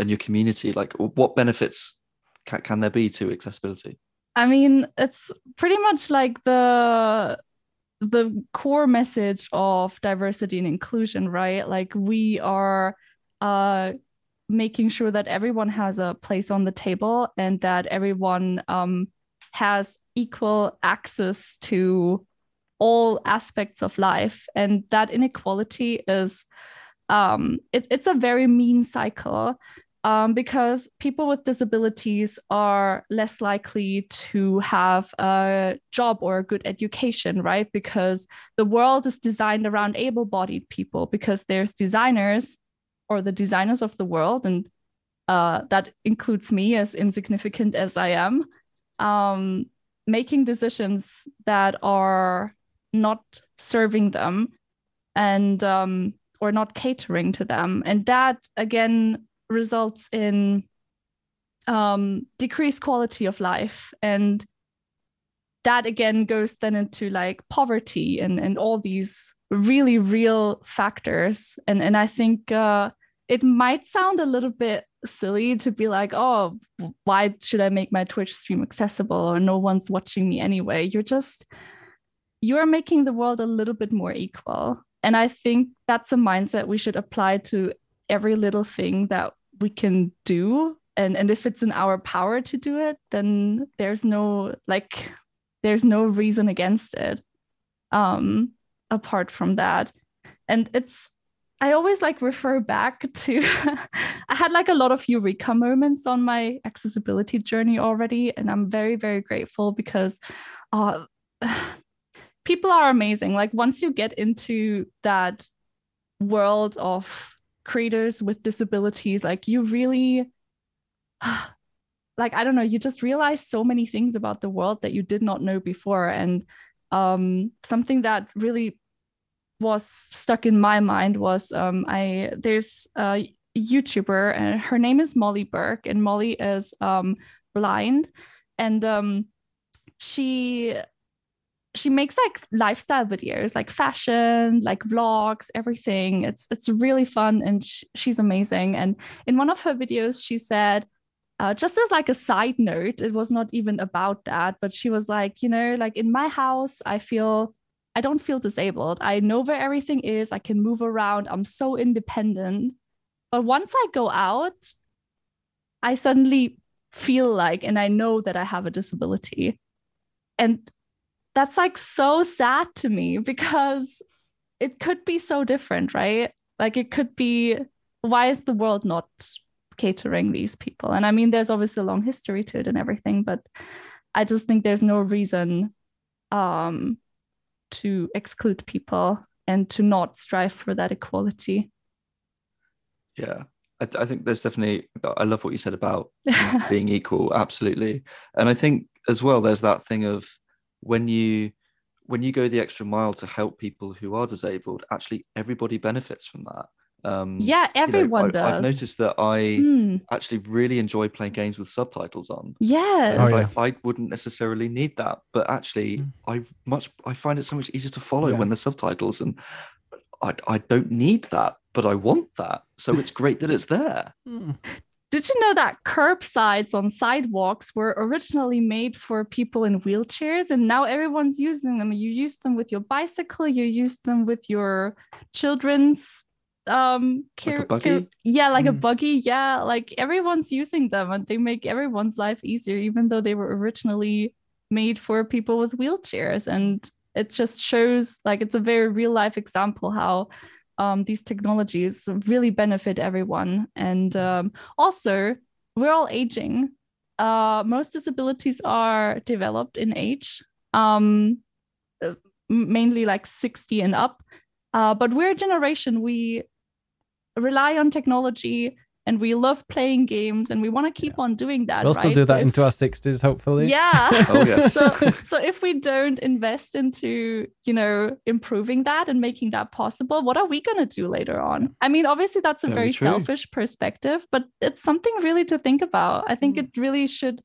and your community. Like, what benefits can, can there be to accessibility? I mean, it's pretty much like the the core message of diversity and inclusion, right? Like we are uh, making sure that everyone has a place on the table and that everyone um, has equal access to all aspects of life. And that inequality is um, it, it's a very mean cycle um, because people with disabilities are less likely to have a job or a good education, right? Because the world is designed around able bodied people, because there's designers or the designers of the world, and uh, that includes me, as insignificant as I am, um, making decisions that are not serving them and um, or not catering to them. And that again results in um, decreased quality of life and that again goes then into like poverty and and all these really real factors and and i think uh, it might sound a little bit silly to be like oh why should i make my twitch stream accessible? Or no one's watching me anyway. You're just you're making the world a little bit more equal. And i think that's a mindset we should apply to every little thing that we can do. And and if it's in our power to do it then there's no like there's no reason against it um apart from that. And it's i always like refer back to i had like a lot of eureka moments on my accessibility journey already and i'm very very grateful because uh people are amazing. Like once you get into that world of creators with disabilities like you really like i don't know you just realize so many things about the world that you did not know before and um, something that really was stuck in my mind was um, i there's a youtuber and her name is molly burke and molly is um, blind. And um, she she makes like lifestyle videos like fashion like vlogs everything. It's it's really fun and sh- she's amazing. And in one of her videos she said uh, just as like a side note it was not even about that but she was like you know like in my house i feel i don't feel disabled. I know where everything is. I can move around. I'm so independent. But once i go out i suddenly feel like and i know that i have a disability. And that's like so sad to me because it could be so different, right? Like it could be why is the world not catering these people? And I mean, there's obviously a long history to it and everything, but I just think there's no reason um, to exclude people and to not strive for that equality. Yeah, I, I think there's definitely. I love what you said about being equal. Absolutely, and I think as well there's that thing of when you when you go the extra mile to help people who are disabled, actually everybody benefits from that. Um, yeah, everyone you know, I, does. I've noticed that I mm. actually really enjoy playing games with subtitles on. Yes, oh, yeah. I, I, wouldn't necessarily need that, but actually, mm. I much I find it so much easier to follow yeah. when the subtitles, and I I don't need that, but I want that, so it's great that it's there. Mm. Did you know that curbsides on sidewalks were originally made for people in wheelchairs and now everyone's using them? You use them with your bicycle, you use them with your children's um care, like care, yeah like mm. a hmm. buggy yeah like everyone's using them and they make everyone's life easier even though they were originally made for people with wheelchairs and it just shows like it's a very real life example how um, these technologies really benefit everyone and um, also we're all aging uh, most disabilities are developed in age um, mainly like 60 and up uh, but we're a generation we rely on technology and we love playing games and we want to keep yeah. on doing that. We'll right? still do that so into if, our 60s, hopefully. Yeah. oh, yes. so, so if we don't invest into, you know, improving that and making that possible, what are we going to do later on? I mean, obviously, that's a very, very selfish perspective, but it's something really to think about. I think mm. it really should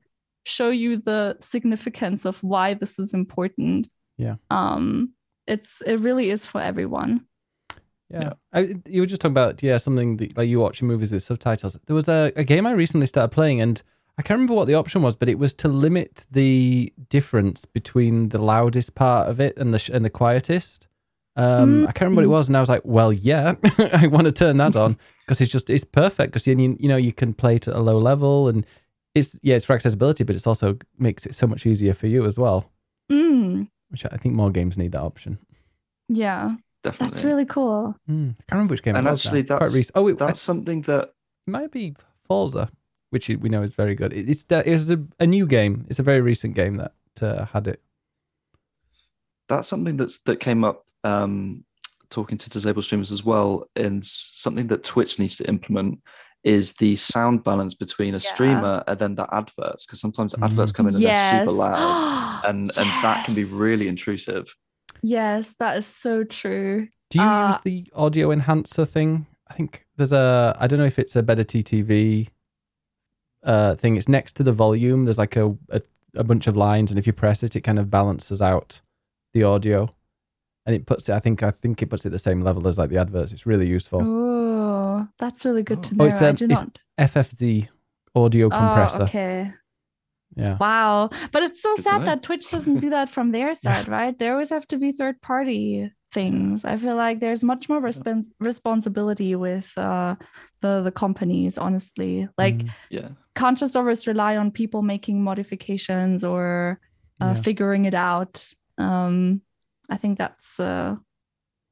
show you the significance of why this is important. Yeah. Um, it's it really is for everyone. Yeah. yeah. I, you were just talking about, yeah, something that, like you watching movies with subtitles. There was a, a game I recently started playing and I can't remember what the option was, but it was to limit the difference between the loudest part of it and the sh- and the quietest. Um, mm-hmm. I can't remember what it was, and I was like, "Well, yeah, I want to turn that on because it's just it's perfect because you you know you can play it at a low level and it's yeah it's for accessibility, but it's also makes it so much easier for you as well. Mm. Which I think more games need that option. Yeah, definitely. That's really cool. Mm. I can't remember which game. And actually, now. that's oh, it, that's I, something that might be Forza, which we know is very good. it's it's a, a new game. It's a very recent game that uh, had it. That's something that's that came up um, talking to disabled streamers as well, and something that Twitch needs to implement is the sound balance between a yeah. streamer and then the adverts because sometimes mm. adverts come in and yes. they're super loud and yes. and that can be really intrusive Yes, that is so true. Do you uh, use the audio enhancer thing? I think there's a I don't know if it's a BetterTTV uh thing. It's next to the volume. There's like a, a, a bunch of lines, and if you press it, it kind of balances out the audio, and it puts it. I think I think it puts it the same level as like the adverts. It's really useful. Oh, that's really good to oh. know. Oh, it's, um, it's FFZ audio compressor. Oh, okay. Yeah. Wow. But it's so sad that Twitch doesn't do that from their side, right? They always have to be third party things. I feel like there's much more respons- responsibility with uh, the the companies, honestly. Like mm, yeah. can't just always rely on people making modifications or uh, yeah. figuring it out. Um, I think that's uh,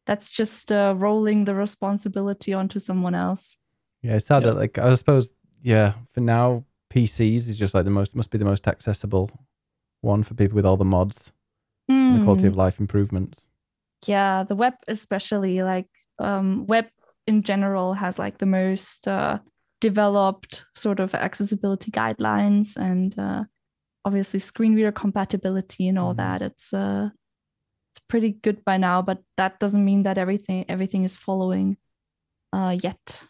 that's just uh, rolling the responsibility onto someone else. Yeah, it's sad yeah. that like I suppose yeah, for now PCs is just like the most must be the most accessible one for people with all the mods mm. and the quality of hmm. life improvements. Yeah, the web especially like um, web in general has like the most uh, developed sort of accessibility guidelines and uh, obviously screen reader compatibility and all mm. that. It's uh, it's pretty good by now, but that doesn't mean that everything everything is following uh, yet.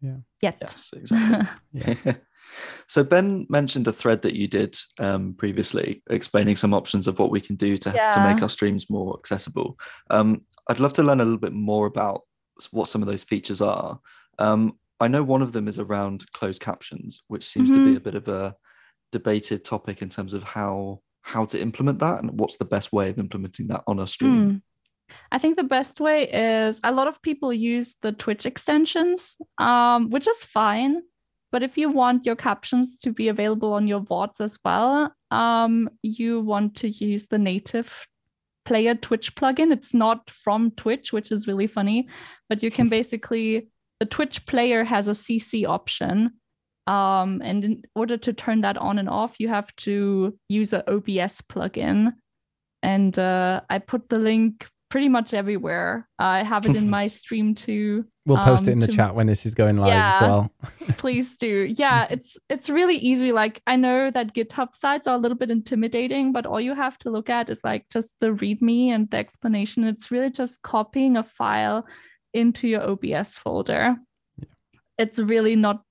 Yeah. Yet. Yes, exactly. yeah. So Ben mentioned a thread that you did um, previously, explaining some options of what we can do to, yeah. to make our streams more accessible. Um, I'd love to learn a little bit more about what some of those features are. Um, I know one of them is around closed captions, which seems mm-hmm. to be mm-hmm. a bit of a debated topic in terms of how how to implement that and what's the best way of implementing that on a stream. Mm. I think the best way is a lot of people use the Twitch extensions, um, which is fine. But if you want your captions to be available on your VODs as well, um, you want to use the native player Twitch plugin. It's not from Twitch, which is really funny, but you can basically, the Twitch player has a CC option. Um, and in order to turn that on and off, you have to use an OBS plugin. And uh, I put the link pretty much everywhere. I have it in my stream too. We'll post um, it in the to, chat when this is going live yeah, as well. please do. Yeah, it's it's really easy. Like I know that GitHub sites are a little bit intimidating, but all you have to look at is like just the README and the explanation. It's really just copying a file into your OBS folder. Yeah. It's really not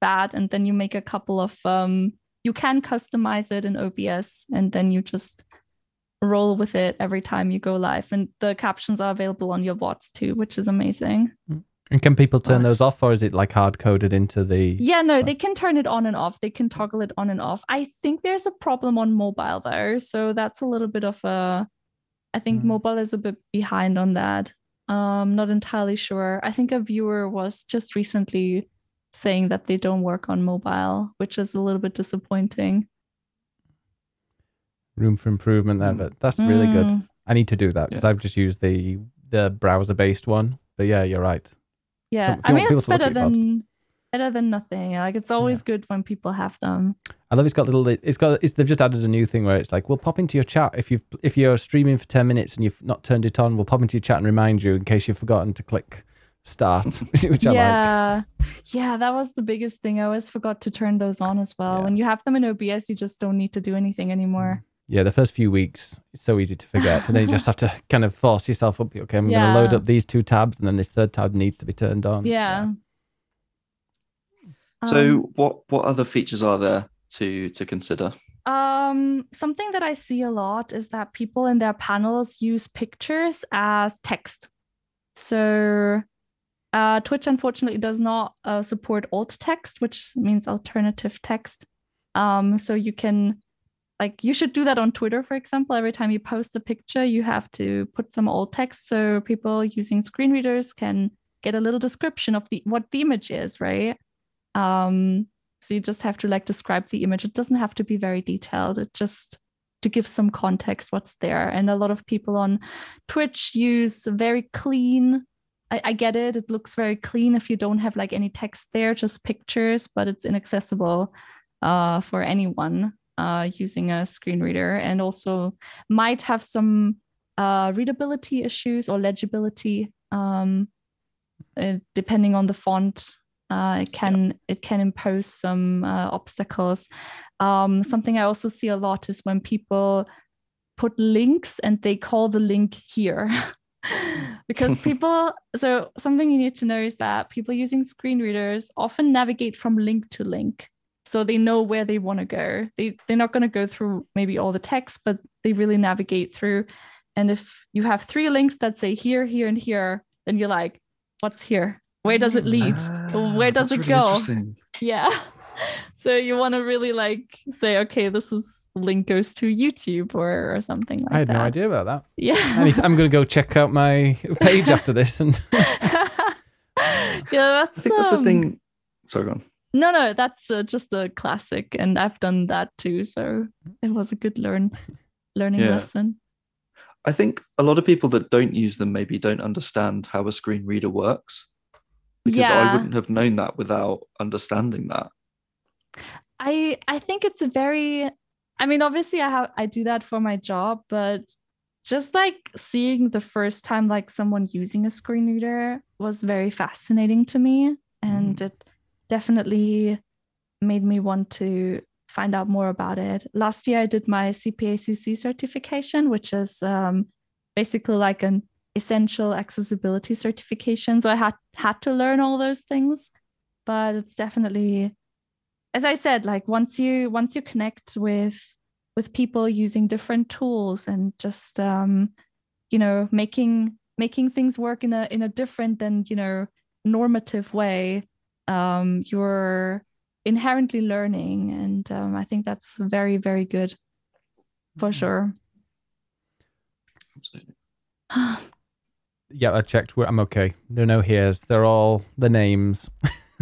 bad. And then you make a couple of um you can customize it in OBS and then you just roll with it every time you go live. And the captions are available on your VODs too, which is amazing. Mm. And can people turn those off or is it like hard coded into the Yeah, no, they can turn it on and off. They can toggle it on and off. I think there's a problem on mobile though. So that's a little bit of a I think mm. mobile is a bit behind on that. Um not entirely sure. I think a viewer was just recently saying that they don't work on mobile, which is a little bit disappointing. Room for improvement there, mm. but that's really mm. good. I need to do that because yeah. I've just used the the browser based one. But yeah, you're right. Yeah, I mean it's better than better than nothing. Like it's always yeah. good when people have them. I love it's got little. It's got. It's, they've just added a new thing where it's like we'll pop into your chat if you if you're streaming for ten minutes and you've not turned it on. We'll pop into your chat and remind you in case you've forgotten to click start, yeah. Like. Yeah, that was the biggest thing. I always forgot to turn those on as well. Yeah. When you have them in OBS, you just don't need to do anything anymore. Mm. Yeah, the first few weeks it's so easy to forget, and then you just have to kind of force yourself up. Okay, I'm yeah. going to load up these two tabs, and then this third tab needs to be turned on. Yeah. yeah. So, um, what what other features are there to to consider? Um, something that I see a lot is that people in their panels use pictures as text. So, uh, Twitch unfortunately does not uh, support alt text, which means alternative text. Um, so you can like you should do that on Twitter, for example. Every time you post a picture, you have to put some alt text so people using screen readers can get a little description of the what the image is, right? Um, so you just have to like describe the image. It doesn't have to be very detailed. It just to give some context what's there. And a lot of people on Twitch use very clean. I, I get it. It looks very clean if you don't have like any text there, just pictures, but it's inaccessible uh, for anyone uh, using a screen reader. And also might have some uh, readability issues or legibility um, uh, depending on the font uh, it can yeah. it can impose some uh, obstacles. Um, something i also see a lot is when people put links and they call the link here. Because people so something you need to know is that people using screen readers often navigate from link to link so they know where they want to go. They they're not going to go through maybe all the text but they really navigate through. And if you have three links that say here here and here then you're like what's here? Where does it lead? Uh, where does it really go? yeah. So you want to really like say okay this is link goes to youtube or, or something like that i had that. no idea about that. Yeah. I am gonna go check out my page after this and yeah that's i think that's um... the thing sorry go on no, no, that's uh, just a classic, and I've done that too. So it was a good learn learning yeah. lesson. I think a lot of people that don't use them maybe don't understand how a screen reader works because yeah. I wouldn't have known that without understanding that. I I think it's a very I mean obviously I have I do that for my job but just like seeing the first time like someone using a screen reader was very fascinating to me and mm. it definitely made me want to find out more about it. Last year, I did my CPACC certification, which is um, basically like an essential accessibility certification. So I had had to learn all those things, but it's definitely, as I said, like once you once you connect with with people using different tools and just um, you know making making things work in a in a different than you know normative way um, you're inherently learning and um, i think that's very very good for mm-hmm. sure yeah i checked i'm okay there are no here's they're all the names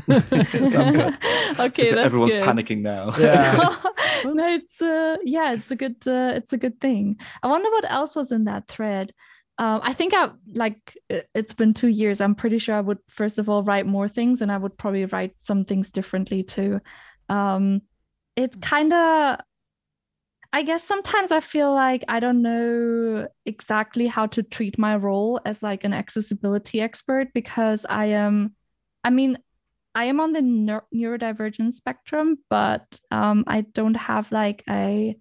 so I'm good. okay, everyone's good. panicking now. Yeah. no, it's uh, yeah, it's a good uh, it's a good thing. I wonder what else was in that thread um, I think I like it's been two years. I'm pretty sure I would first of all write more things, and I would probably write some things differently too. Um, it kind of, I guess sometimes I feel like I don't know exactly how to treat my role as like an accessibility expert because I am, I mean, I am on the neurodivergent spectrum, but um, I don't have like a,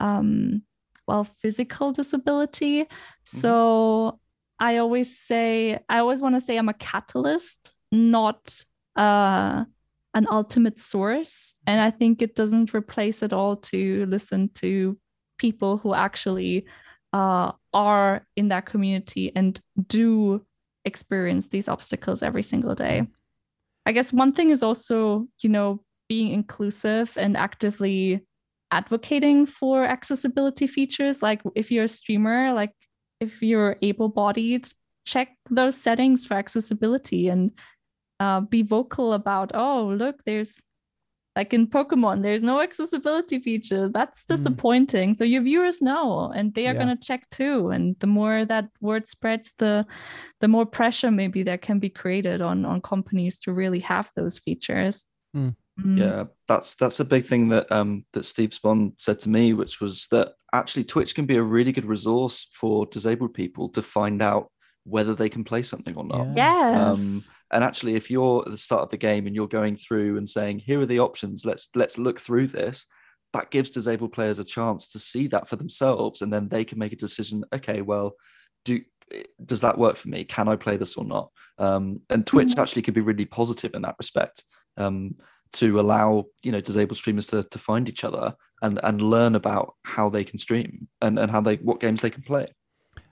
um, well, physical disability. Mm-hmm. So I always say, I always want to say I'm a catalyst, not uh, an ultimate source. And I think it doesn't replace at all to listen to people who actually uh, are in that community and do experience these obstacles every single day. I guess one thing is also, you know, being inclusive and actively advocating for accessibility features. Like if you're a streamer, like if you're able bodied, check those settings for accessibility and uh, be vocal about oh look there's like in pokemon there's no accessibility feature that's hmm. disappointing mm. so your viewers know and they are yeah. going to check too and the more that word spreads the the more pressure maybe that can be created on on companies to really have those features mm. Mm. yeah that's that's a big thing that um that steve spohn said to me which was that actually twitch can be a really good resource for disabled people to find out whether they can play something or not yeah. yes um, and actually, if you're at the start of the game and you're going through and saying, "Here are the options. Let's let's look through this," that gives disabled players a chance to see that for themselves, and then they can make a decision. Okay, well, do does that work for me? Can I play this or not? Um, and Twitch mm-hmm. actually can be really positive in that respect um, to allow you know disabled streamers to to find each other and and learn about how they can stream and and how they what games they can play.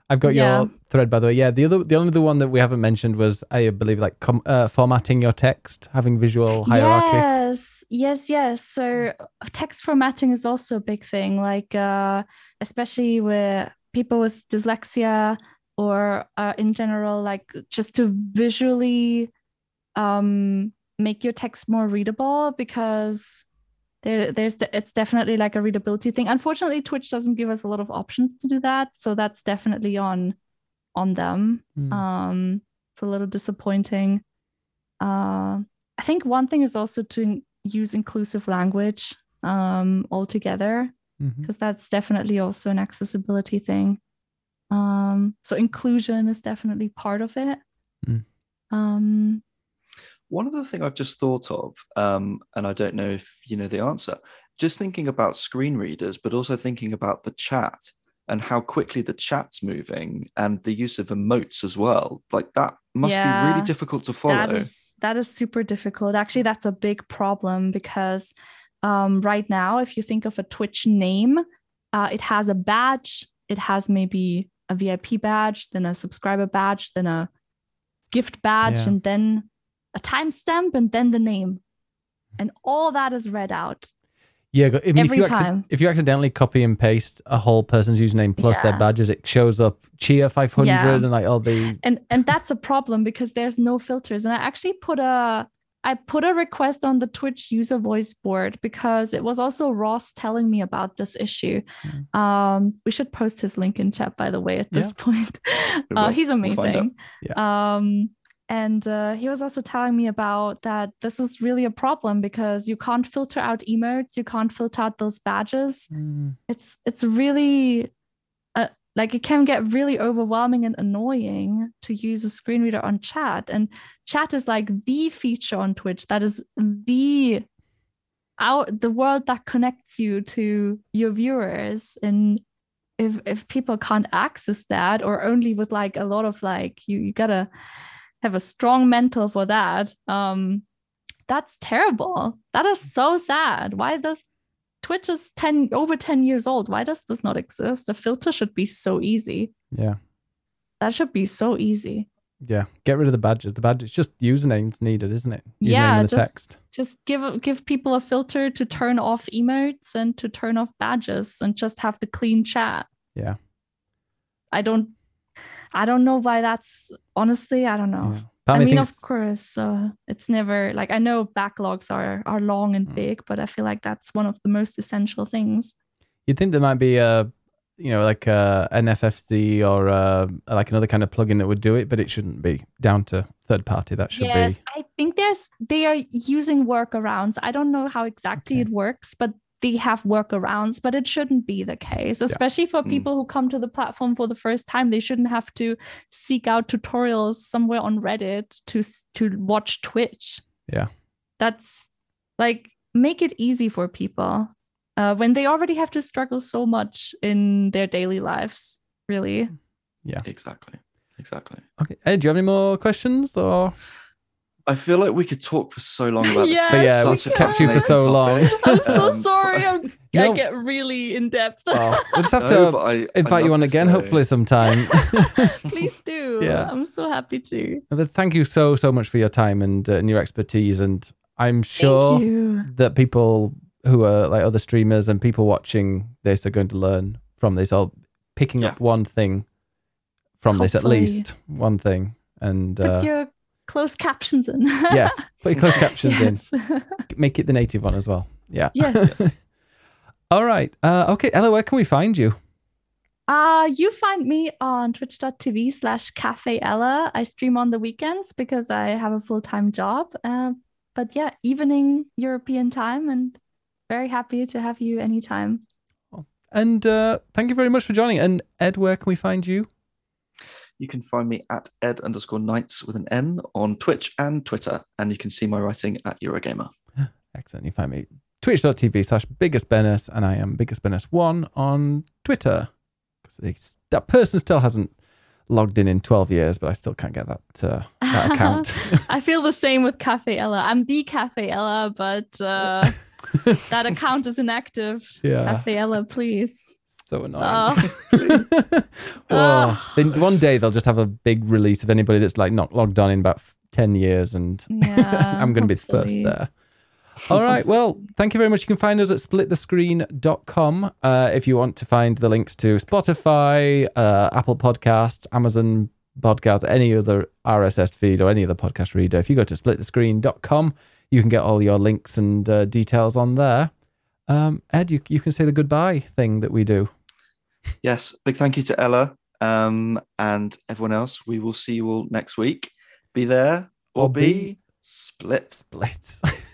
I've got yeah. your thread by the way. Yeah, the other, the only other one that we haven't mentioned was I believe like com- uh, formatting your text, having visual hierarchy. Yes, yes, yes. So text formatting is also a big thing. Like uh, especially with people with dyslexia or uh, in general, like just to visually um, make your text more readable because there, there's it's definitely like a readability thing. Unfortunately, Twitch doesn't give us a lot of options to do that, so that's definitely on on them. Mm. Um, it's a little disappointing. Uh, I think one thing is also to use inclusive language um, altogether, because mm-hmm. that's definitely also an accessibility thing. Um, so inclusion is definitely part of it. Mm. Um, one other thing I've just thought of, um, and I don't know if you know the answer, just thinking about screen readers, but also thinking about the chat and how quickly the chat's moving and the use of emotes as well. Like that must yeah, be really difficult to follow. That is, that is super difficult. Actually, that's a big problem because um, right now, if you think of a Twitch name, uh, it has a badge, it has maybe a VIP badge, then a subscriber badge, then a gift badge, yeah. and then a timestamp and then the name. And all that is read out. Yeah, even Every if you time. if you accidentally copy and paste a whole person's username plus yeah. their badges, it shows up Chia five hundred yeah. and like all the and and that's a problem because there's no filters. And I actually put a I put a request on the Twitch user voice board because it was also Ross telling me about this issue. Mm. Um, we should post his link in chat, by the way, at this yeah. point. Uh, he's amazing. We'll yeah. Um, and uh, he was also telling me about that this is really a problem because you can't filter out emotes, you can't filter out those badges. Mm. It's it's really uh, like it can get really overwhelming and annoying to use a screen reader on chat. And chat is like the feature on Twitch that is the out the world that connects you to your viewers and if if people can't access that or only with like a lot of like you you gotta have a strong mental for that. Um, that's terrible. That is so sad. Why does Twitch is 10 over 10 years old? Why does this not exist? The filter should be so easy. Yeah. That should be so easy. Yeah. Get rid of the badges. The badge it's just usernames needed, isn't it? Username yeah, just, text. Just give give people a filter to turn off emotes and to turn off badges and just have the clean chat. Yeah. I don't I don't know why that's honestly, I don't know. Yeah. I mean, thinks... of course, uh, it's never like I know backlogs are are long and mm. big, but I feel like that's one of the most essential things. You'd think there might be a, you know, like a, an FFZ or a, like another kind of plugin that would do it, but it shouldn't be down to third party. That should yes, be. I think there's they are using workarounds. I don't know how exactly okay. it works, but they have workarounds, but it shouldn't be the case, especially yeah. for mm. people mm. who come to the platform for the first time. They shouldn't have to seek out tutorials somewhere on Reddit to to watch Twitch. Yeah, that's like make it easy for people uh, when they already have to struggle so much in their daily lives. Really. Yeah. Exactly. Exactly. Okay. Hey, do you have any more questions or? I feel like we could talk for so long about this. yeah, we kept you for so long. I'm so um, sorry. I'm, you know, I get really in depth. Oh, we'll just have to I, invite I you on again, hopefully sometime. Please do. Yeah, I'm so happy to. But thank you so so much for your time and, uh, and your expertise, and I'm sure that people who are like other streamers and people watching this are going to learn from this, or picking yeah. up one thing from hopefully. this at least one thing. And uh, your closed captions in. yes, put your closed captions yes. in. Make it the native one as well. Yeah. Yes. All right. Uh, okay, Ella, where can we find you? Uh, you find me on twitch.tv slash cafe Ella. I stream on the weekends because I have a full time job. Uh, but yeah, evening European time and very happy to have you anytime. And uh, thank you very much for joining. And Ed, where can we find you? You can find me at ed underscore nights with an N on Twitch and Twitter. And you can see my writing at Eurogamer. Excellent. You find me twitch.tv slash biggest Bennis, and I am biggest Bennis1 on Twitter. Because that person still hasn't logged in in 12 years, but I still can't get that, uh, that account. I feel the same with Cafe Ella. I'm the Cafe Ella, but uh, that account is inactive. Yeah. Cafe Ella, please so annoying. Oh. oh. Then one day they'll just have a big release of anybody that's like not logged on in about 10 years and yeah, I'm going to be the first there. All right. Well, thank you very much. You can find us at splitthescreen.com uh, if you want to find the links to Spotify, uh, Apple Podcasts, Amazon Podcasts, any other RSS feed or any other podcast reader. If you go to splitthescreen.com, you can get all your links and uh, details on there. Um, Ed, you, you can say the goodbye thing that we do. Yes, big thank you to Ella um, and everyone else. We will see you all next week. Be there or, or be, be split. Split.